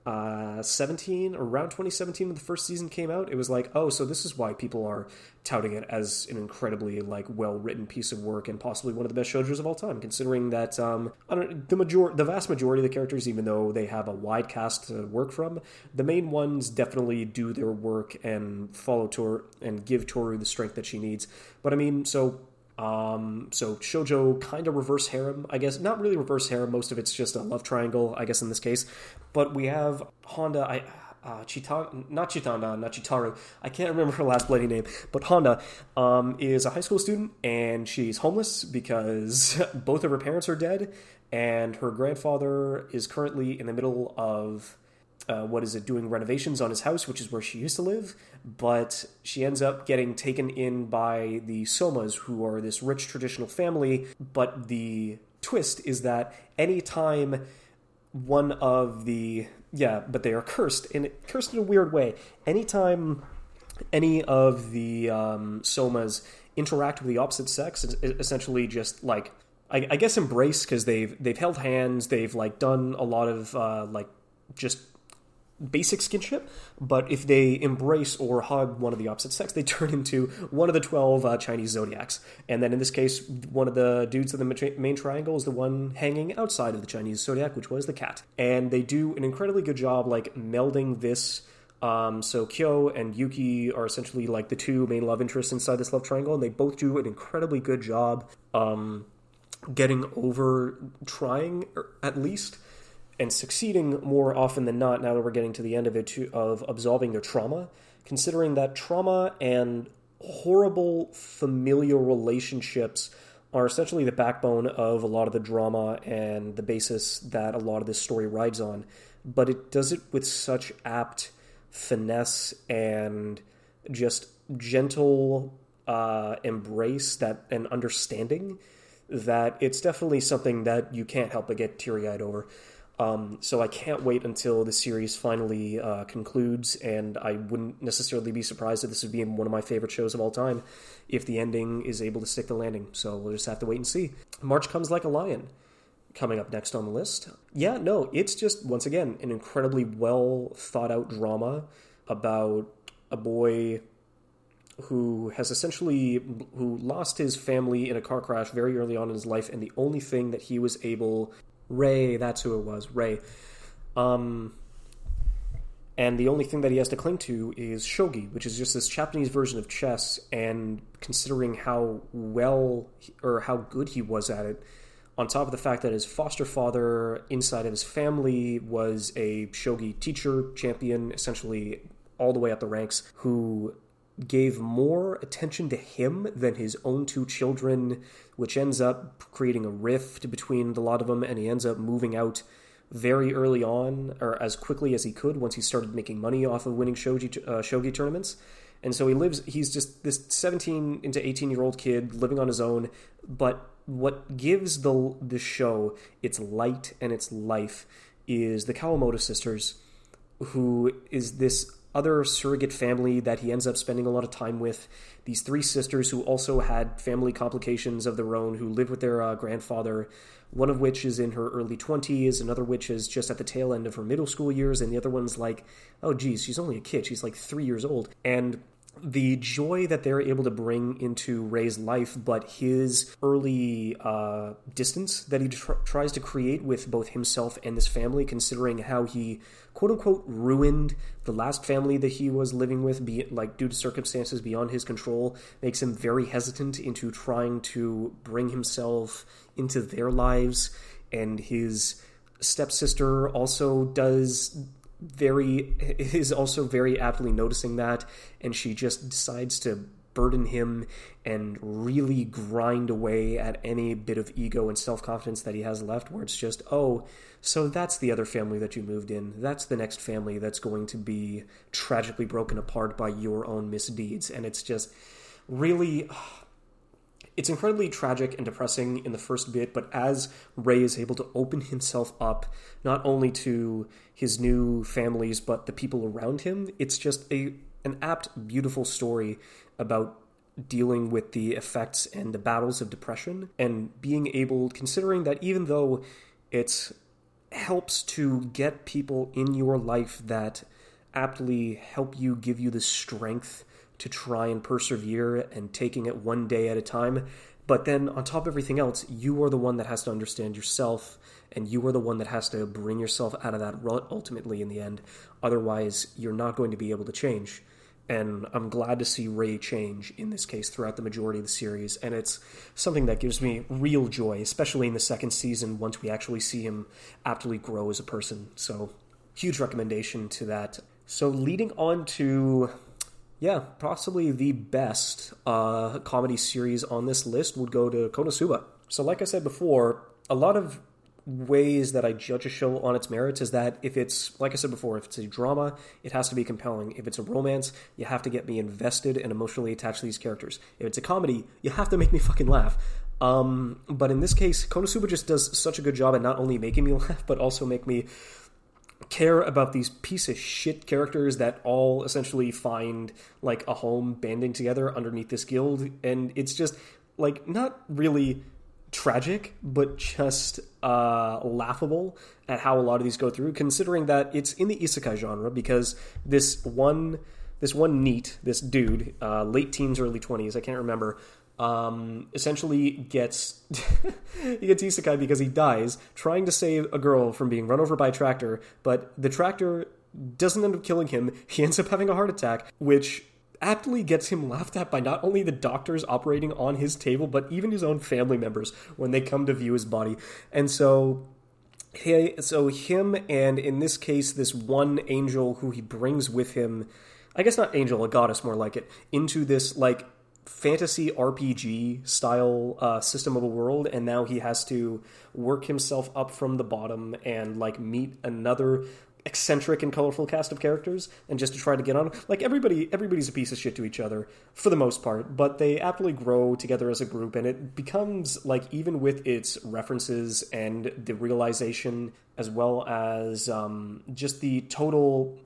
uh, 17, around 2017 when the first season came out, it was like, oh, so this is why people are touting it as an incredibly like well written piece of work and possibly one of the best shoujos of all time. Considering that um, the major, the vast majority of the characters, even though they have a wide cast to work from, the main ones definitely do their work and follow Tohru and give Tohru the strength that she needs. But I mean, so um, so shojo kind of reverse harem, I guess. Not really reverse harem. Most of it's just a love triangle, I guess, in this case. But we have Honda. I uh, Chita, not Chitanda, not Chitaru. I can't remember her last bloody name, but Honda um, is a high school student and she's homeless because both of her parents are dead, and her grandfather is currently in the middle of uh, what is it, doing renovations on his house, which is where she used to live. But she ends up getting taken in by the Sohmas, who are this rich traditional family. But the twist is that anytime one of the yeah, but they are cursed and cursed in a weird way. Anytime any of the um, somas interact with the opposite sex, it's essentially just like I, I guess embrace because they've they've held hands, they've like done a lot of uh, like just basic skinship, but if they embrace or hug one of the opposite sex, they turn into one of the 12 uh, Chinese zodiacs. And then in this case, one of the dudes of the main triangle is the one hanging outside of the Chinese zodiac, which was the cat. And they do an incredibly good job, like, melding this. Um, so Kyo and Yuki are essentially like the two main love interests inside this love triangle, and they both do an incredibly good job um, getting over trying, at least, and succeeding more often than not now that we're getting to the end of it to, of absolving their trauma considering that trauma and horrible familial relationships are essentially the backbone of a lot of the drama and the basis that a lot of this story rides on but it does it with such apt finesse and just gentle uh, embrace that and understanding that it's definitely something that you can't help but get teary eyed over. Um, so I can't wait until the series finally uh, concludes, and I wouldn't necessarily be surprised if this would be one of my favorite shows of all time if the ending is able to stick the landing. So we'll just have to wait and see. March comes like a lion. Coming up next on the list. Yeah, no, it's just, once again, an incredibly well thought out drama about a boy who has essentially who lost his family in a car crash very early on in his life and the only thing that he was able Rei, that's who it was, Rei. Um, and the only thing that he has to cling to is shogi, which is just this Japanese version of chess. And considering how well or how good he was at it, on top of the fact that his foster father inside of his family was a shogi teacher, champion, essentially all the way up the ranks, who gave more attention to him than his own two children, which ends up creating a rift between the lot of them, and he ends up moving out very early on, or as quickly as he could once he started making money off of winning shogi, uh, shogi tournaments. And so he lives, he's just this 17 into 18 year old kid living on his own. But what gives the, the show its light and its life is the Kawamoto sisters, who is this other surrogate family that he ends up spending a lot of time with. These three sisters who also had family complications of their own, who live with their uh, grandfather, one of which is in her early 20s, another which is just at the tail end of her middle school years, and the other one's like, oh, geez, she's only a kid. She's like three years old. And the joy that they're able to bring into Rei's life, but his early uh, distance that he tr- tries to create with both himself and this family, considering how he quote unquote ruined the last family that he was living with, be, like due to circumstances beyond his control, makes him very hesitant into trying to bring himself into their lives. And his stepsister also does very is also very aptly noticing that and she just decides to burden him and really grind away at any bit of ego and self-confidence that he has left where it's just oh so that's the other family that you moved in. That's the next family that's going to be tragically broken apart by your own misdeeds. And it's just really it's incredibly tragic and depressing in the first bit, but as Rei is able to open himself up not only to his new families but the people around him, it's just a an apt, beautiful story about dealing with the effects and the battles of depression and being able considering that even though it helps to get people in your life that aptly help you give you the strength to try and persevere and taking it one day at a time. But then, on top of everything else, you are the one that has to understand yourself, and you are the one that has to bring yourself out of that rut ultimately in the end. Otherwise, you're not going to be able to change. And I'm glad to see Rei change in this case throughout the majority of the series. And it's something that gives me real joy, especially in the second season once we actually see him aptly grow as a person. So, huge recommendation to that. So, leading on to yeah, possibly the best uh, comedy series on this list would go to Konosuba. So, like I said before, a lot of ways that I judge a show on its merits is that if it's, like I said before, if it's a drama, it has to be compelling. If it's a romance, you have to get me invested and emotionally attached to these characters. If it's a comedy, you have to make me fucking laugh. Um, but in this case, Konosuba just does such a good job at not only making me laugh, but also make me care about these piece of shit characters that all essentially find like a home banding together underneath this guild and it's just like not really tragic but just uh, laughable at how a lot of these go through considering that it's in the isekai genre because this one this one neat, this dude uh, late teens early 20s i can't remember um, essentially gets he gets isekai because he dies trying to save a girl from being run over by a tractor, but the tractor doesn't end up killing him. He ends up having a heart attack, which aptly gets him laughed at by not only the doctors operating on his table, but even his own family members when they come to view his body. And so he, so him and in this case this one angel who he brings with him I guess not angel, a goddess more like it, into this like fantasy RPG style uh, system of a world, and now he has to work himself up from the bottom and like meet another eccentric and colorful cast of characters and just to try to get on. Like everybody everybody's a piece of shit to each other for the most part but they aptly grow together as a group and it becomes like even with its references and the realization as well as um, just the total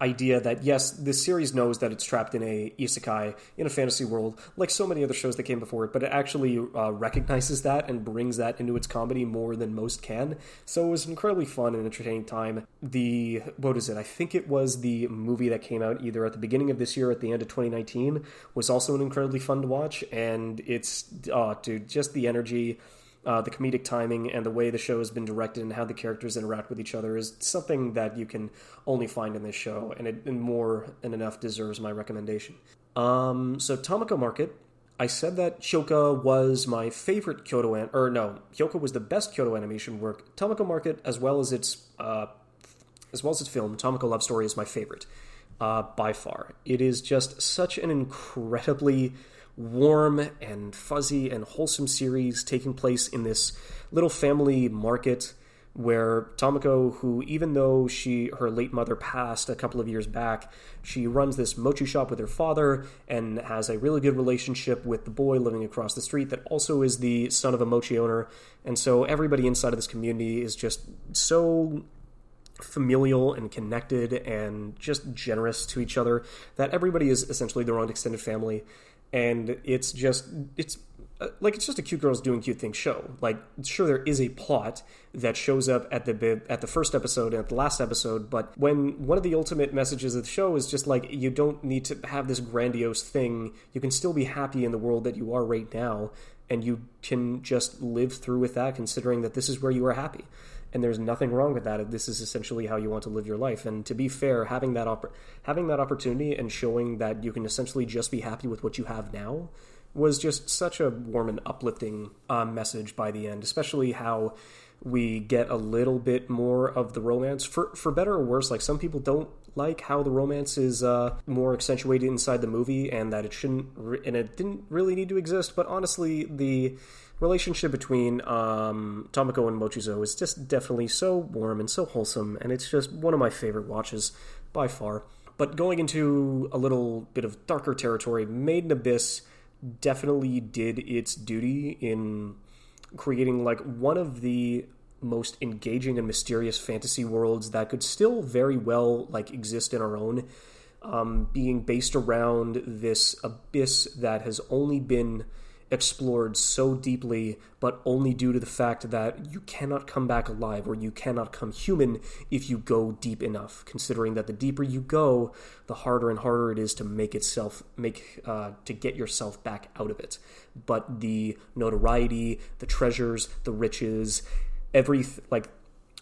idea that yes, this series knows that it's trapped in a isekai in a fantasy world, like so many other shows that came before it, but it actually uh, recognizes that and brings that into its comedy more than most can. So it was an incredibly fun and entertaining time. The what is it? I think it was the movie that came out either at the beginning of this year or at the end of 2019 was also an incredibly fun to watch, and it's oh, dude, just the energy uh, the comedic timing and the way the show has been directed and how the characters interact with each other is something that you can only find in this show, and it and more than enough deserves my recommendation. Um, so Tamako Market, I said that Hyouka was my favorite Kyoto an- or no, Hyouka was the best Kyoto animation work. Tamako Market, as well as its uh, as well as its film, Tamako Love Story is my favorite uh, by far. It is just such an incredibly warm and fuzzy and wholesome series taking place in this little family market where Tamako, who even though she her late mother passed a couple of years back, she runs this mochi shop with her father and has a really good relationship with the boy living across the street that also is the son of a mochi owner. And so everybody inside of this community is just so familial and connected and just generous to each other that everybody is essentially their own extended family and it's just it's uh, like it's just a cute girls doing cute things show. Like sure there is a plot that shows up at the at the first episode and at the last episode, but when one of the ultimate messages of the show is just like you don't need to have this grandiose thing. You can still be happy in the world that you are right now and you can just live through with that considering that this is where you are happy and there's nothing wrong with that. This is essentially how you want to live your life. And to be fair, having that having that opportunity and showing that you can essentially just be happy with what you have now was just such a warm and uplifting uh, message by the end. Especially how we get a little bit more of the romance for for better or worse. Like some people don't like how the romance is uh, more accentuated inside the movie, and that it shouldn't re- and it didn't really need to exist. But honestly, the relationship between um, Tamako and Mochizo is just definitely so warm and so wholesome, and it's just one of my favorite watches by far. But going into a little bit of darker territory, Made in Abyss definitely did its duty in creating like one of the most engaging and mysterious fantasy worlds that could still very well like exist in our own um, being based around this abyss that has only been explored so deeply, but only due to the fact that you cannot come back alive or you cannot come human if you go deep enough. Considering that the deeper you go, the harder and harder it is to make itself make uh, to get yourself back out of it. But the notoriety, the treasures, the riches, every like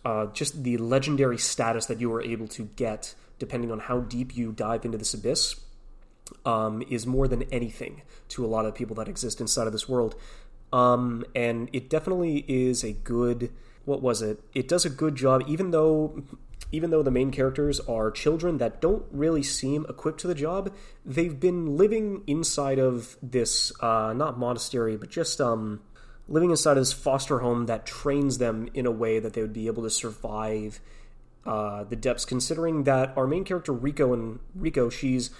uh, just the legendary status that you were able to get, depending on how deep you dive into this abyss um, is more than anything to a lot of the people that exist inside of this world. Um, and it definitely is a good. What was it? It does a good job, even though. Even though the main characters are children that don't really seem equipped to the job, they've been living inside of this, uh, not monastery, but just um, living inside of this foster home that trains them in a way that they would be able to survive uh, the depths. Considering that our main character Riko and Riko, she's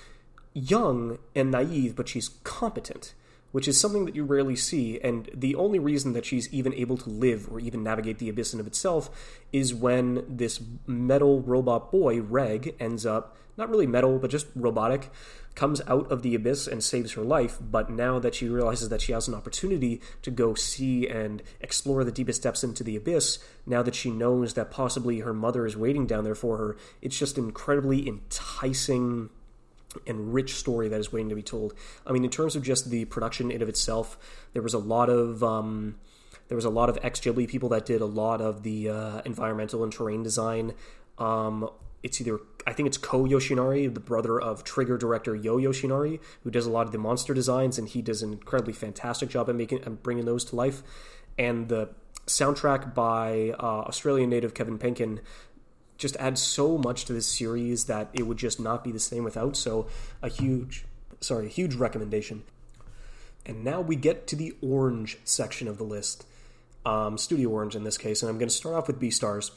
young and naive, but she's competent, which is something that you rarely see. And the only reason that she's even able to live or even navigate the abyss in of itself is when this metal robot boy, Reg, ends up not really metal, but just robotic, comes out of the abyss and saves her life. But now that she realizes that she has an opportunity to go see and explore the deepest depths into the abyss, now that she knows that possibly her mother is waiting down there for her, it's just incredibly enticing and rich story that is waiting to be told. I mean, in terms of just the production in of itself, there was a lot of um, there was a lot of ex Ghibli people that did a lot of the uh, environmental and terrain design. Um, it's either I think it's Ko Yoshinari, the brother of Trigger director Yo Yoshinari, who does a lot of the monster designs, and he does an incredibly fantastic job at making and bringing those to life. And the soundtrack by uh, Australian native Kevin Penkin just adds so much to this series that it would just not be the same without. So a huge, sorry, a huge recommendation. And now we get to the orange section of the list, um, Studio Orange in this case, and I'm going to start off with Beastars.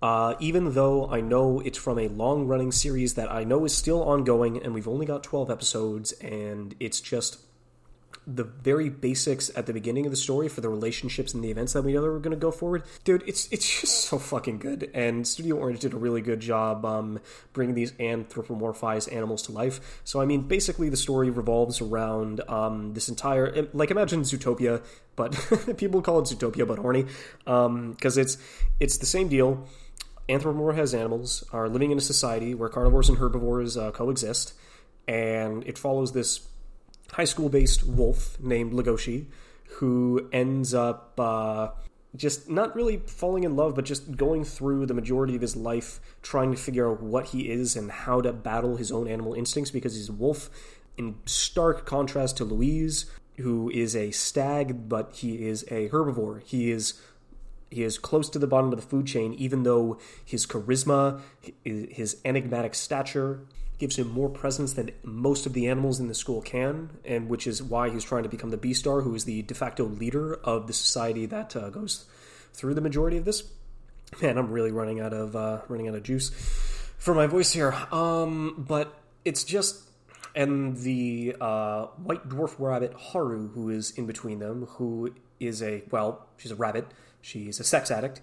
Uh, even though I know it's from a long running series that I know is still ongoing, and we've only got 12 episodes, and it's just the very basics at the beginning of the story for the relationships and the events that we know are going to go forward, dude, it's it's just so fucking good. And Studio Orange did a really good job um, bringing these anthropomorphized animals to life. So I mean, basically, the story revolves around um, this entire like imagine Zootopia, but people call it Zootopia, but horny because um, it's it's the same deal. Anthropomorphized animals are living in a society where carnivores and herbivores uh, coexist, and it follows this high school based wolf named Legoshi who ends up uh, just not really falling in love, but just going through the majority of his life trying to figure out what he is and how to battle his own animal instincts because he's a wolf. In stark contrast to Louise, who is a stag, but he is a herbivore. He is he is close to the bottom of the food chain, even though his charisma, his enigmatic stature, gives him more presence than most of the animals in the school can, and which is why he's trying to become the Beastar, who is the de facto leader of the society that uh, goes through the majority of this. Man, I'm really running out of uh, running out of juice for my voice here. Um, but it's just and the uh, white dwarf rabbit Haru, who is in between them, who is a well, she's a rabbit. She's a sex addict,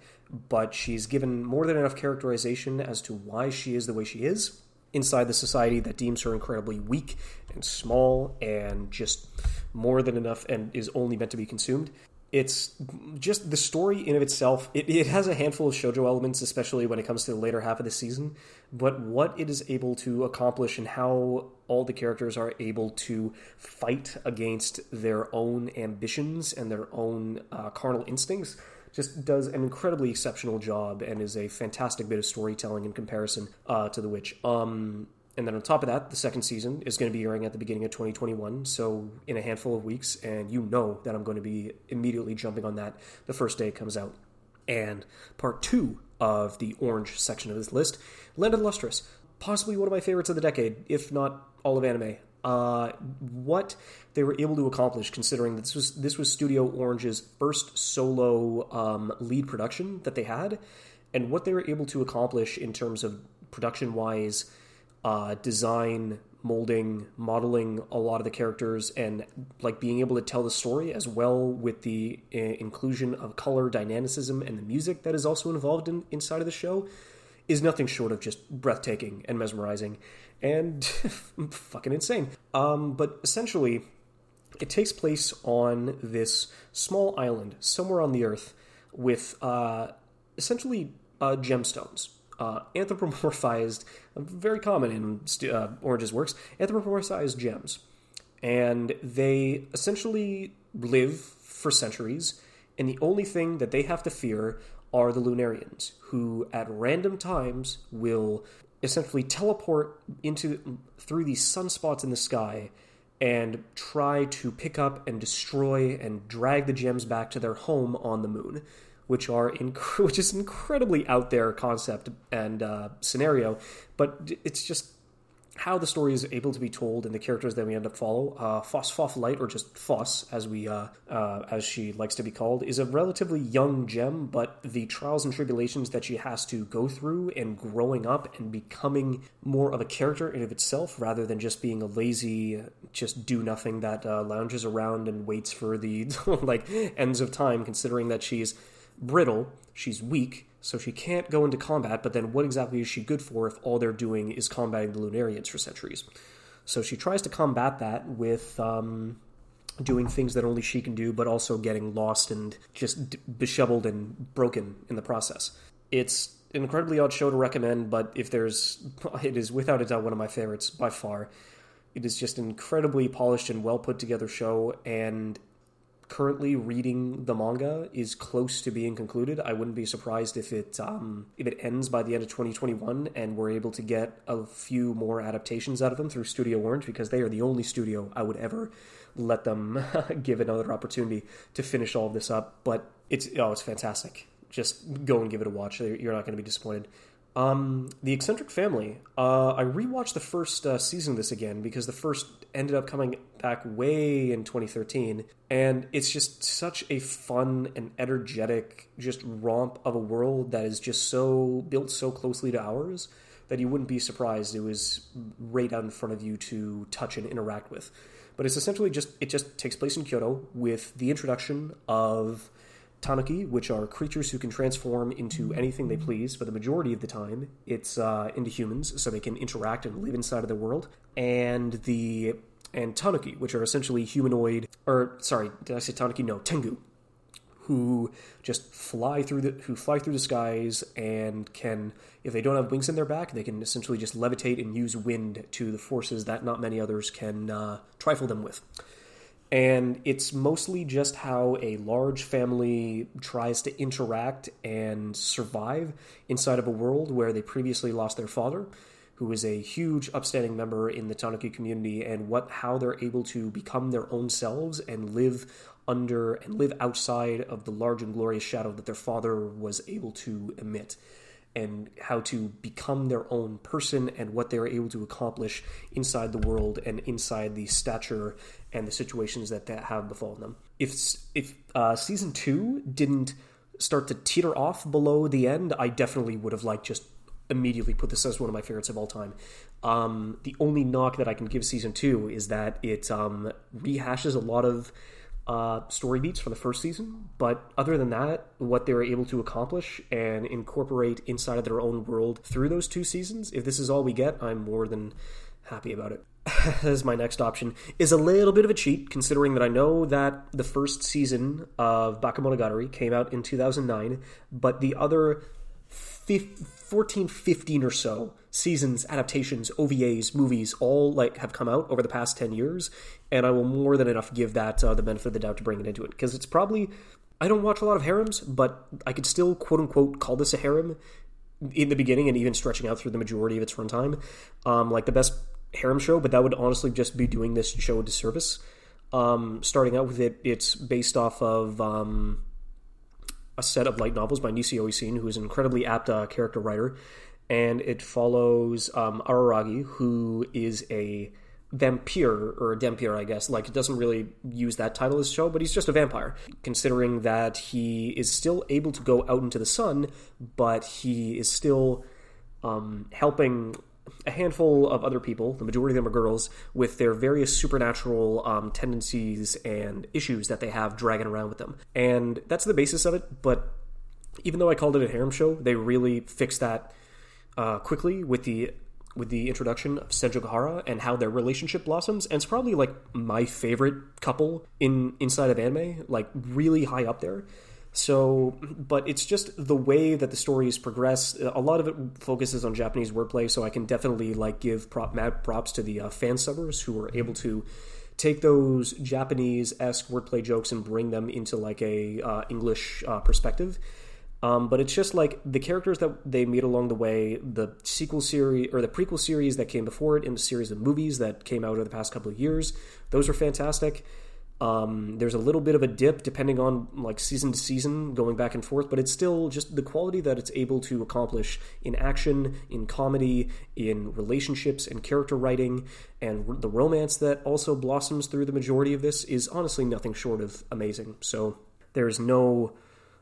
but she's given more than enough characterization as to why she is the way she is inside the society that deems her incredibly weak and small and just more than enough and is only meant to be consumed. It's just the story in of itself. It, it has a handful of shojo elements, especially when it comes to the later half of the season. But what it is able to accomplish and how all the characters are able to fight against their own ambitions and their own uh, carnal instincts just does an incredibly exceptional job and is a fantastic bit of storytelling in comparison uh, to The Witch. Um, and then on top of that, the second season is going to be airing at the beginning of 2021, so in a handful of weeks, and you know that I'm going to be immediately jumping on that the first day it comes out. And part two of the orange section of this list, Land of Lustrous, possibly one of my favorites of the decade, if not all of anime uh, what they were able to accomplish, considering that this was this was Studio Orange's first solo um, lead production that they had, and what they were able to accomplish in terms of production wise, uh, design, molding, modeling a lot of the characters, and like being able to tell the story as well with the uh, inclusion of color, dynamicism, and the music that is also involved in inside of the show is nothing short of just breathtaking and mesmerizing and fucking insane. Um, but essentially, It takes place on this small island somewhere on the earth with uh, essentially uh, gemstones. Uh, anthropomorphized, very common in uh, Orange's works, anthropomorphized gems. And they essentially live for centuries, and the only thing that they have to fear are the Lunarians, who at random times will essentially teleport into through these sunspots in the sky and try to pick up and destroy and drag the gems back to their home on the moon, which are inc- which is incredibly out there concept and uh, scenario, but it's just how the story is able to be told and the characters that we end up follow. Uh, Phosphophyllite, or just Phos, as we uh, uh, as she likes to be called, is a relatively young gem, but the trials and tribulations that she has to go through and growing up and becoming more of a character in of itself, rather than just being a lazy, just do nothing that uh, lounges around and waits for the like ends of time. Considering that she's brittle, she's weak, so she can't go into combat, but then what exactly is she good for if all they're doing is combating the Lunarians for centuries? So she tries to combat that with um, doing things that only she can do, but also getting lost and just disheveled and broken in the process. It's an incredibly odd show to recommend, but if there's, it is without a doubt one of my favorites by far. It is just an incredibly polished and well put together show, and currently reading the manga is close to being concluded. I wouldn't be surprised if it um, if it ends by the end of 2021 and we're able to get a few more adaptations out of them through Studio Orange because they are the only studio I would ever let them give another opportunity to finish all of this up. But it's oh, it's fantastic. Just go and give it a watch. You're not going to be disappointed. Um, the Eccentric Family. Uh, I rewatched the first uh, season of this again because the first ended up coming back way in 2013, and it's just such a fun and energetic, just romp of a world that is just so built so closely to ours that you wouldn't be surprised it was right out in front of you to touch and interact with. But it's essentially just it just takes place in Kyoto with the introduction of Tanuki, which are creatures who can transform into anything they please, but the majority of the time it's uh, into humans, so they can interact and live inside of the world. And the and Tanuki, which are essentially humanoid, or sorry, did I say Tanuki? No, Tengu, who just fly through the who fly through the skies and can, if they don't have wings in their back, they can essentially just levitate and use wind to the forces that not many others can uh, trifle them with and it's mostly just how a large family tries to interact and survive inside of a world where they previously lost their father who is a huge upstanding member in the Tanuki community and what how they're able to become their own selves and live under and live outside of the large and glorious shadow that their father was able to emit and how to become their own person and what they're able to accomplish inside the world and inside the stature and the situations that, that have befallen them. If if uh, season two didn't start to teeter off below the end, I definitely would have like just immediately put this as one of my favorites of all time. Um, the only knock that I can give season two is that it um, rehashes a lot of uh, story beats from the first season, but other than that, what they were able to accomplish and incorporate inside of their own world through those two seasons, if this is all we get, I'm more than happy about it. As my next option is a little bit of a cheat, considering that I know that the first season of Bakemonogatari came out in 2009, but the other 14, 15 or so seasons, adaptations, OVAs, movies, all like have come out over the past 10 years, and I will more than enough give that uh, the benefit of the doubt to bring it into it because it's probably I don't watch a lot of harems, but I could still quote unquote call this a harem in the beginning and even stretching out through the majority of its runtime. Um, like the best harem show, but that would honestly just be doing this show a disservice. Um, starting out with it, it's based off of um, a set of light novels by Nisio Isin, who is an incredibly apt uh, character writer, and it follows um, Araragi, who is a vampire or a Dempire, I guess. Like it doesn't really use that title as show, but he's just a vampire. Considering that he is still able to go out into the sun, but he is still um, helping a handful of other people, the majority of them are girls, with their various supernatural um, tendencies and issues that they have dragging around with them. And that's the basis of it, but even though I called it a harem show, they really fixed that uh, quickly with the with the introduction of Senjougahara and how their relationship blossoms, and it's probably like my favorite couple in inside of anime, like really high up there. So, but it's just the way that the stories progress. A lot of it focuses on Japanese wordplay, so I can definitely like give prop, mad props to the uh, fan subbers who were able to take those Japanese esque wordplay jokes and bring them into like a uh, English uh, perspective. Um, but it's just like the characters that they meet along the way, the sequel series or the prequel series that came before it, in the series of movies that came out over the past couple of years. Those are fantastic. Um, there's a little bit of a dip depending on like season to season, going back and forth, but it's still just the quality that it's able to accomplish in action, in comedy, in relationships and character writing, and the romance that also blossoms through the majority of this is honestly nothing short of amazing. So there's no.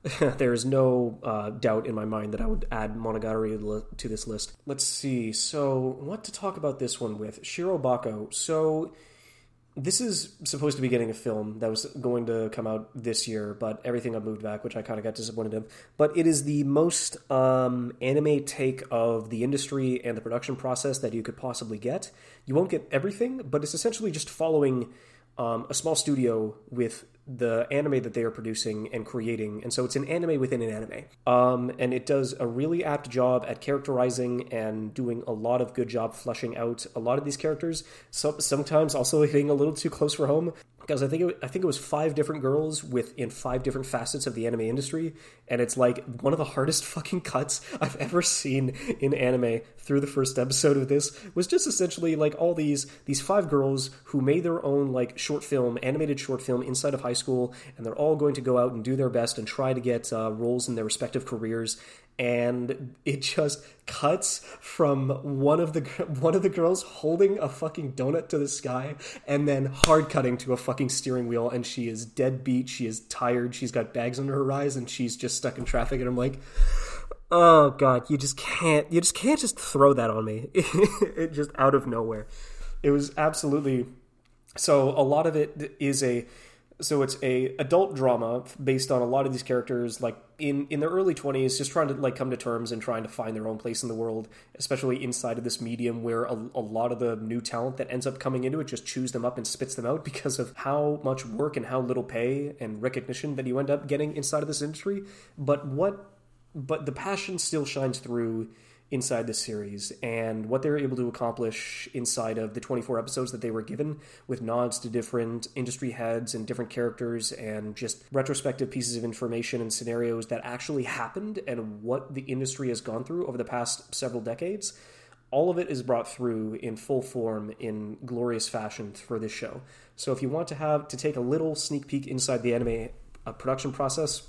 there is no uh, doubt in my mind that I would add Monogatari to this list. Let's see. So, what to talk about this one with? Shirobako. So, this is supposed to be getting a film that was going to come out this year, but everything got moved back, which I kind of got disappointed in. But it is the most um, anime take of the industry and the production process that you could possibly get. You won't get everything, but it's essentially just following um, a small studio with the anime that they are producing and creating. And so it's an anime within an anime. Um, and it does a really apt job at characterizing and doing a lot of good job fleshing out a lot of these characters. So, sometimes also hitting a little too close for home because I think it, I think it was five different girls within five different facets of the anime industry, and it's like one of the hardest fucking cuts I've ever seen in anime. Through the first episode of this was just essentially like all these these five girls who made their own like short film, animated short film inside of high school, and they're all going to go out and do their best and try to get uh, roles in their respective careers and it just cuts from one of the one of the girls holding a fucking donut to the sky and then hard cutting to a fucking steering wheel and she is dead beat she is tired she's got bags under her eyes and she's just stuck in traffic and i'm like oh god you just can't you just can't just throw that on me. It just out of nowhere. It was absolutely so a lot of it is a so it's a adult drama based on a lot of these characters like in in their early 20s just trying to like come to terms and trying to find their own place in the world especially inside of this medium where a, a lot of the new talent that ends up coming into it just chews them up and spits them out because of how much work and how little pay and recognition that you end up getting inside of this industry. But what but the passion still shines through inside the series and what they were able to accomplish inside of the 24 episodes that they were given with nods to different industry heads and different characters and just retrospective pieces of information and scenarios that actually happened and what the industry has gone through over the past several decades all of it is brought through in full form in glorious fashion for this show. So if you want to have to take a little sneak peek inside the anime uh, production process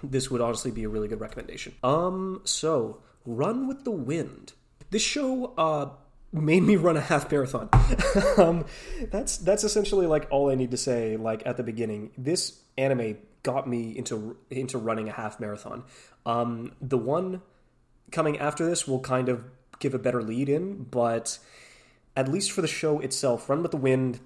this would honestly be a really good recommendation. Um so Run with the Wind. This show uh, made me run a half marathon. um, that's that's essentially like all I need to say. Like at the beginning, this anime got me into into running a half marathon. Um, the one coming after this will kind of give a better lead in, but at least for the show itself, Run with the Wind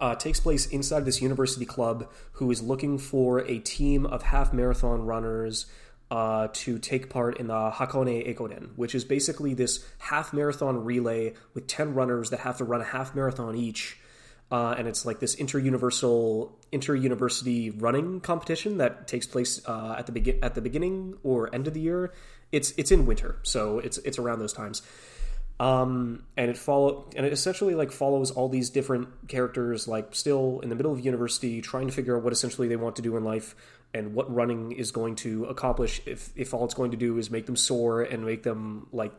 uh, takes place inside this university club who is looking for a team of half marathon runners uh, to take part in the Hakone Ekiden, which is basically this half marathon relay with 10 runners that have to run a half marathon each. Uh, and it's like this inter-universal, inter-university running competition that takes place uh, at the begin at the beginning or end of the year. It's it's in winter, so it's it's around those times. Um, and it follow and it essentially like follows all these different characters like still in the middle of university trying to figure out what essentially they want to do in life and what running is going to accomplish if, if all it's going to do is make them sore and make them like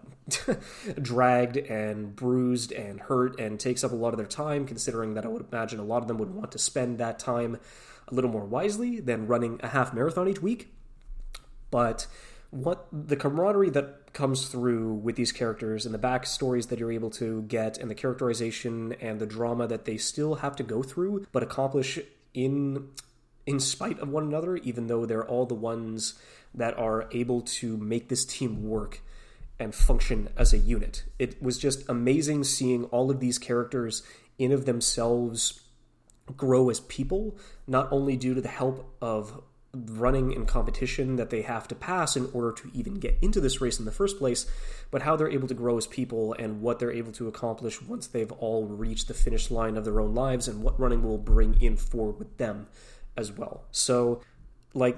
dragged and bruised and hurt and takes up a lot of their time considering that i would imagine a lot of them would want to spend that time a little more wisely than running a half marathon each week. But what the camaraderie that comes through with these characters and the backstories that you're able to get and the characterization and the drama that they still have to go through but accomplish in in spite of one another, even though they're all the ones that are able to make this team work and function as a unit. It was just amazing seeing all of these characters in of themselves grow as people, not only due to the help of running in competition that they have to pass in order to even get into this race in the first place, but how they're able to grow as people and what they're able to accomplish once they've all reached the finish line of their own lives and what running will bring in forward with them as well. So, like,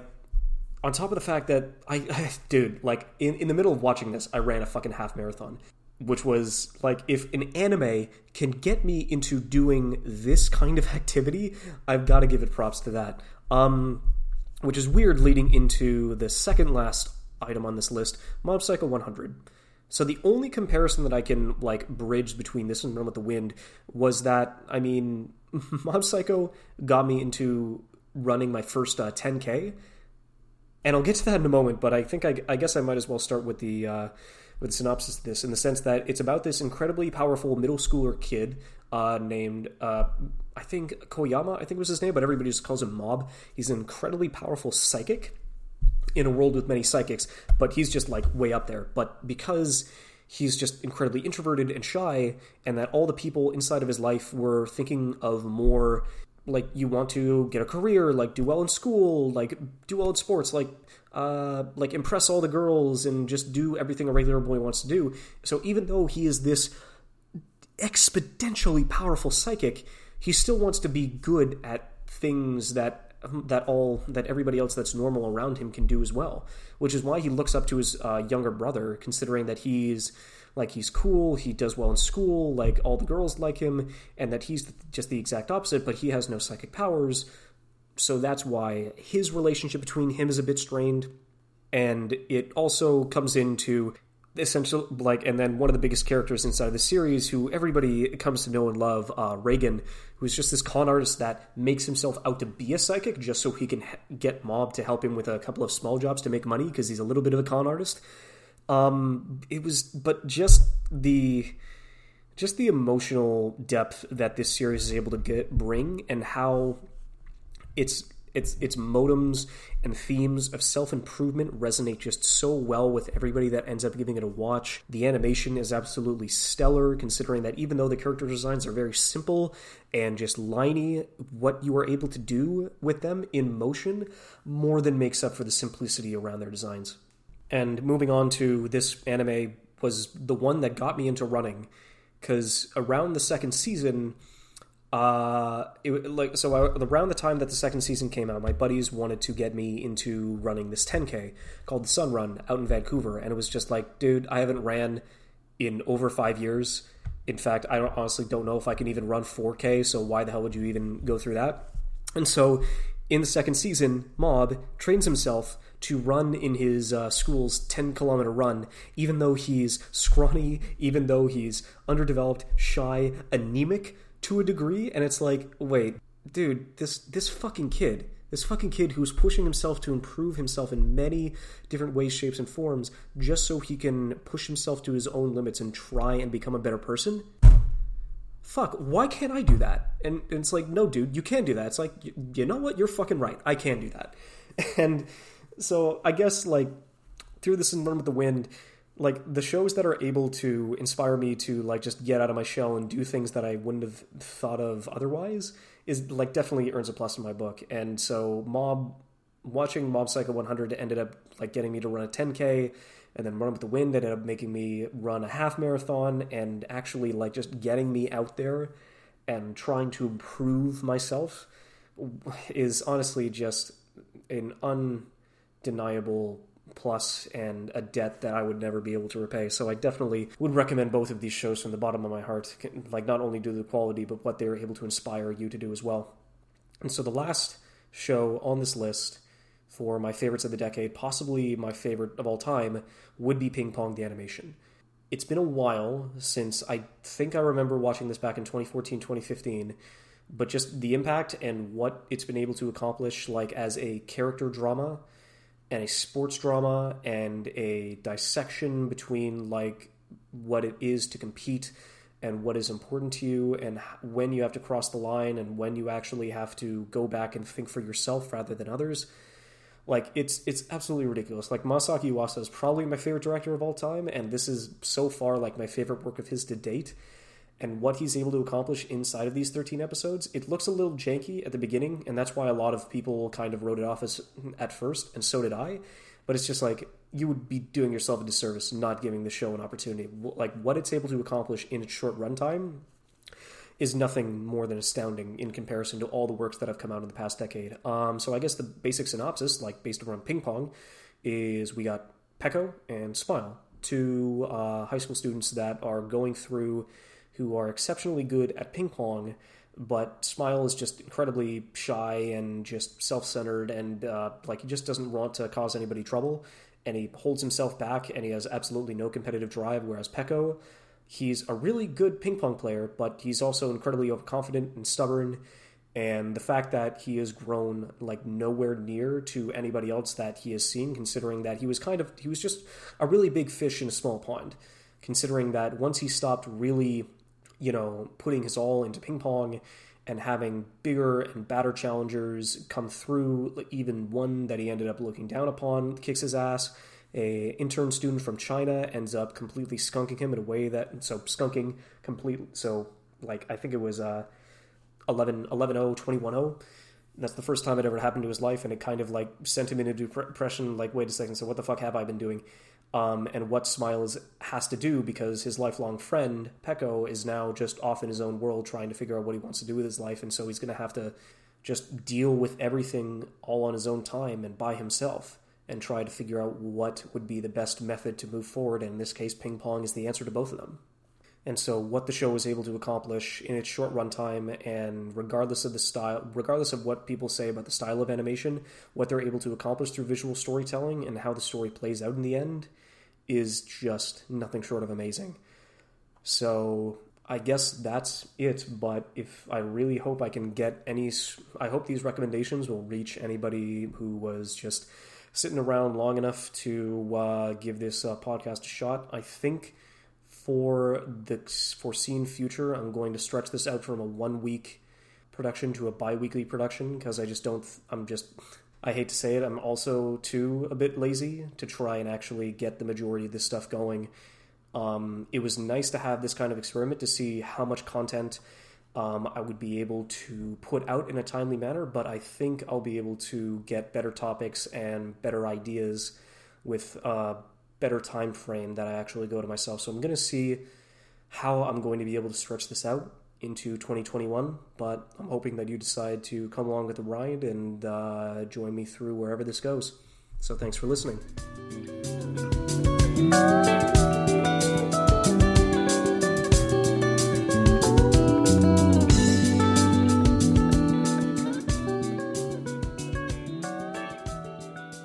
on top of the fact that I, I dude, like, in, in the middle of watching this, I ran a fucking half marathon which was like if an anime can get me into doing this kind of activity, I've got to give it props to that. Um, which is weird leading into the second last item on this list, Mob Psycho 100. So the only comparison that I can like bridge between this and Run with the Wind was that I mean, Mob Psycho got me into running my first uh, 10k, and I'll get to that in a moment. But I think I, I guess I might as well start with the uh, with the synopsis of this in the sense that it's about this incredibly powerful middle schooler kid uh, named uh, I think Koyama, I think was his name, but everybody just calls him Mob. He's an incredibly powerful psychic in a world with many psychics, but he's just like way up there. But because he's just incredibly introverted and shy, and that all the people inside of his life were thinking of more like you want to get a career, like do well in school, like do well in sports, like uh, like impress all the girls and just do everything a regular boy wants to do. So even though he is this exponentially powerful psychic, he still wants to be good at things that that all that everybody else that's normal around him can do as well. Which is why he looks up to his uh, younger brother, considering that he's like he's cool, he does well in school, like all the girls like him, and that he's just the exact opposite. But he has no psychic powers, so that's why his relationship between him is a bit strained. And it also comes into essential like and then one of the biggest characters inside of the series who everybody comes to know and love uh, Reigen who's just this con artist that makes himself out to be a psychic just so he can get mob to help him with a couple of small jobs to make money because he's a little bit of a con artist um it was but just the just the emotional depth that this series is able to get bring and how it's its its modems and themes of self improvement resonate just so well with everybody that ends up giving it a watch. The animation is absolutely stellar, considering that even though the character designs are very simple and just liney, what you are able to do with them in motion more than makes up for the simplicity around their designs. And moving on to this anime was the one that got me into running, because around the second season uh, it, like so I, around the time that the second season came out, my buddies wanted to get me into running this 10k called the Sun Run out in Vancouver, and it was just like, dude, I haven't ran in over five years. In fact, I don't, honestly don't know if I can even run 4k. So why the hell would you even go through that? And so, in the second season, Mob trains himself to run in his uh, school's 10 kilometer run, even though he's scrawny, even though he's underdeveloped, shy, anemic to a degree, and it's like, wait, dude, this this fucking kid, this fucking kid who's pushing himself to improve himself in many different ways, shapes, and forms, just so he can push himself to his own limits and try and become a better person. Fuck, why can't I do that? And, and it's like, no, dude, you can do that. It's like, you, you know what? You're fucking right. I can do that. And so I guess like through this and run with the wind, like the shows that are able to inspire me to like just get out of my shell and do things that I wouldn't have thought of otherwise is like definitely earns a plus in my book. And so Mob watching Mob Psycho 100 ended up like getting me to run a 10k and then Run with the Wind ended up making me run a half marathon and actually like just getting me out there and trying to improve myself is honestly just an undeniable plus and a debt that I would never be able to repay. So I definitely would recommend both of these shows from the bottom of my heart. Like not only do the quality, but what they're able to inspire you to do as well. And so the last show on this list for my favorites of the decade, possibly my favorite of all time, would be Ping Pong the animation. It's been a while since I think I remember watching this back in 2014, 2015 but just the impact and what it's been able to accomplish like as a character drama and a sports drama and a dissection between like what it is to compete and what is important to you and when you have to cross the line and when you actually have to go back and think for yourself rather than others. Like it's it's absolutely ridiculous. Like Masaaki Yuasa is probably my favorite director of all time and this is so far like my favorite work of his to date and what he's able to accomplish inside of these 13 episodes, it looks a little janky at the beginning, and that's why a lot of people kind of wrote it off as at first, and so did I. But it's just like you would be doing yourself a disservice not giving the show an opportunity. Like what it's able to accomplish in its short runtime is nothing more than astounding in comparison to all the works that have come out in the past decade. Um, so I guess the basic synopsis, like based around ping pong, is we got Peko and Smile, two uh, high school students that are going through who are exceptionally good at ping pong, but Smile is just incredibly shy and just self centered and uh, like he just doesn't want to cause anybody trouble. And he holds himself back and he has absolutely no competitive drive. Whereas Peko, he's a really good ping pong player, but he's also incredibly overconfident and stubborn. And the fact that he has grown like nowhere near to anybody else that he has seen, considering that he was kind of, he was just a really big fish in a small pond. Considering that once he stopped really you know, putting his all into ping pong and having bigger and badder challengers come through, even one that he ended up looking down upon kicks his ass. A intern student from China ends up completely skunking him in a way that so skunking complete so like I think it was uh 11 11 0 21 0 that's the first time it ever happened to his life and it kind of like sent him into depression like wait a second so what the fuck have I been doing um, and what Smiles has to do because his lifelong friend Peko is now just off in his own world trying to figure out what he wants to do with his life, and so he's going to have to just deal with everything all on his own time and by himself and try to figure out what would be the best method to move forward. And in this case, ping pong is the answer to both of them. And so, what the show was able to accomplish in its short runtime, and regardless of the style, regardless of what people say about the style of animation, what they're able to accomplish through visual storytelling and how the story plays out in the end is just nothing short of amazing. So, I guess that's it. But if I really hope I can get any, I hope these recommendations will reach anybody who was just sitting around long enough to uh, give this uh, podcast a shot. I think for the foreseen future, I'm going to stretch this out from a one week production to a bi weekly production because I just don't, I'm just, I hate to say it, I'm also too a bit lazy to try and actually get the majority of this stuff going. Um, it was nice to have this kind of experiment to see how much content um, I would be able to put out in a timely manner, but I think I'll be able to get better topics and better ideas with a better time frame that I actually go to myself. So I'm going to see how I'm going to be able to stretch this out into 2021. But I'm hoping that you decide to come along with the ride and uh, join me through wherever this goes. So thanks for listening.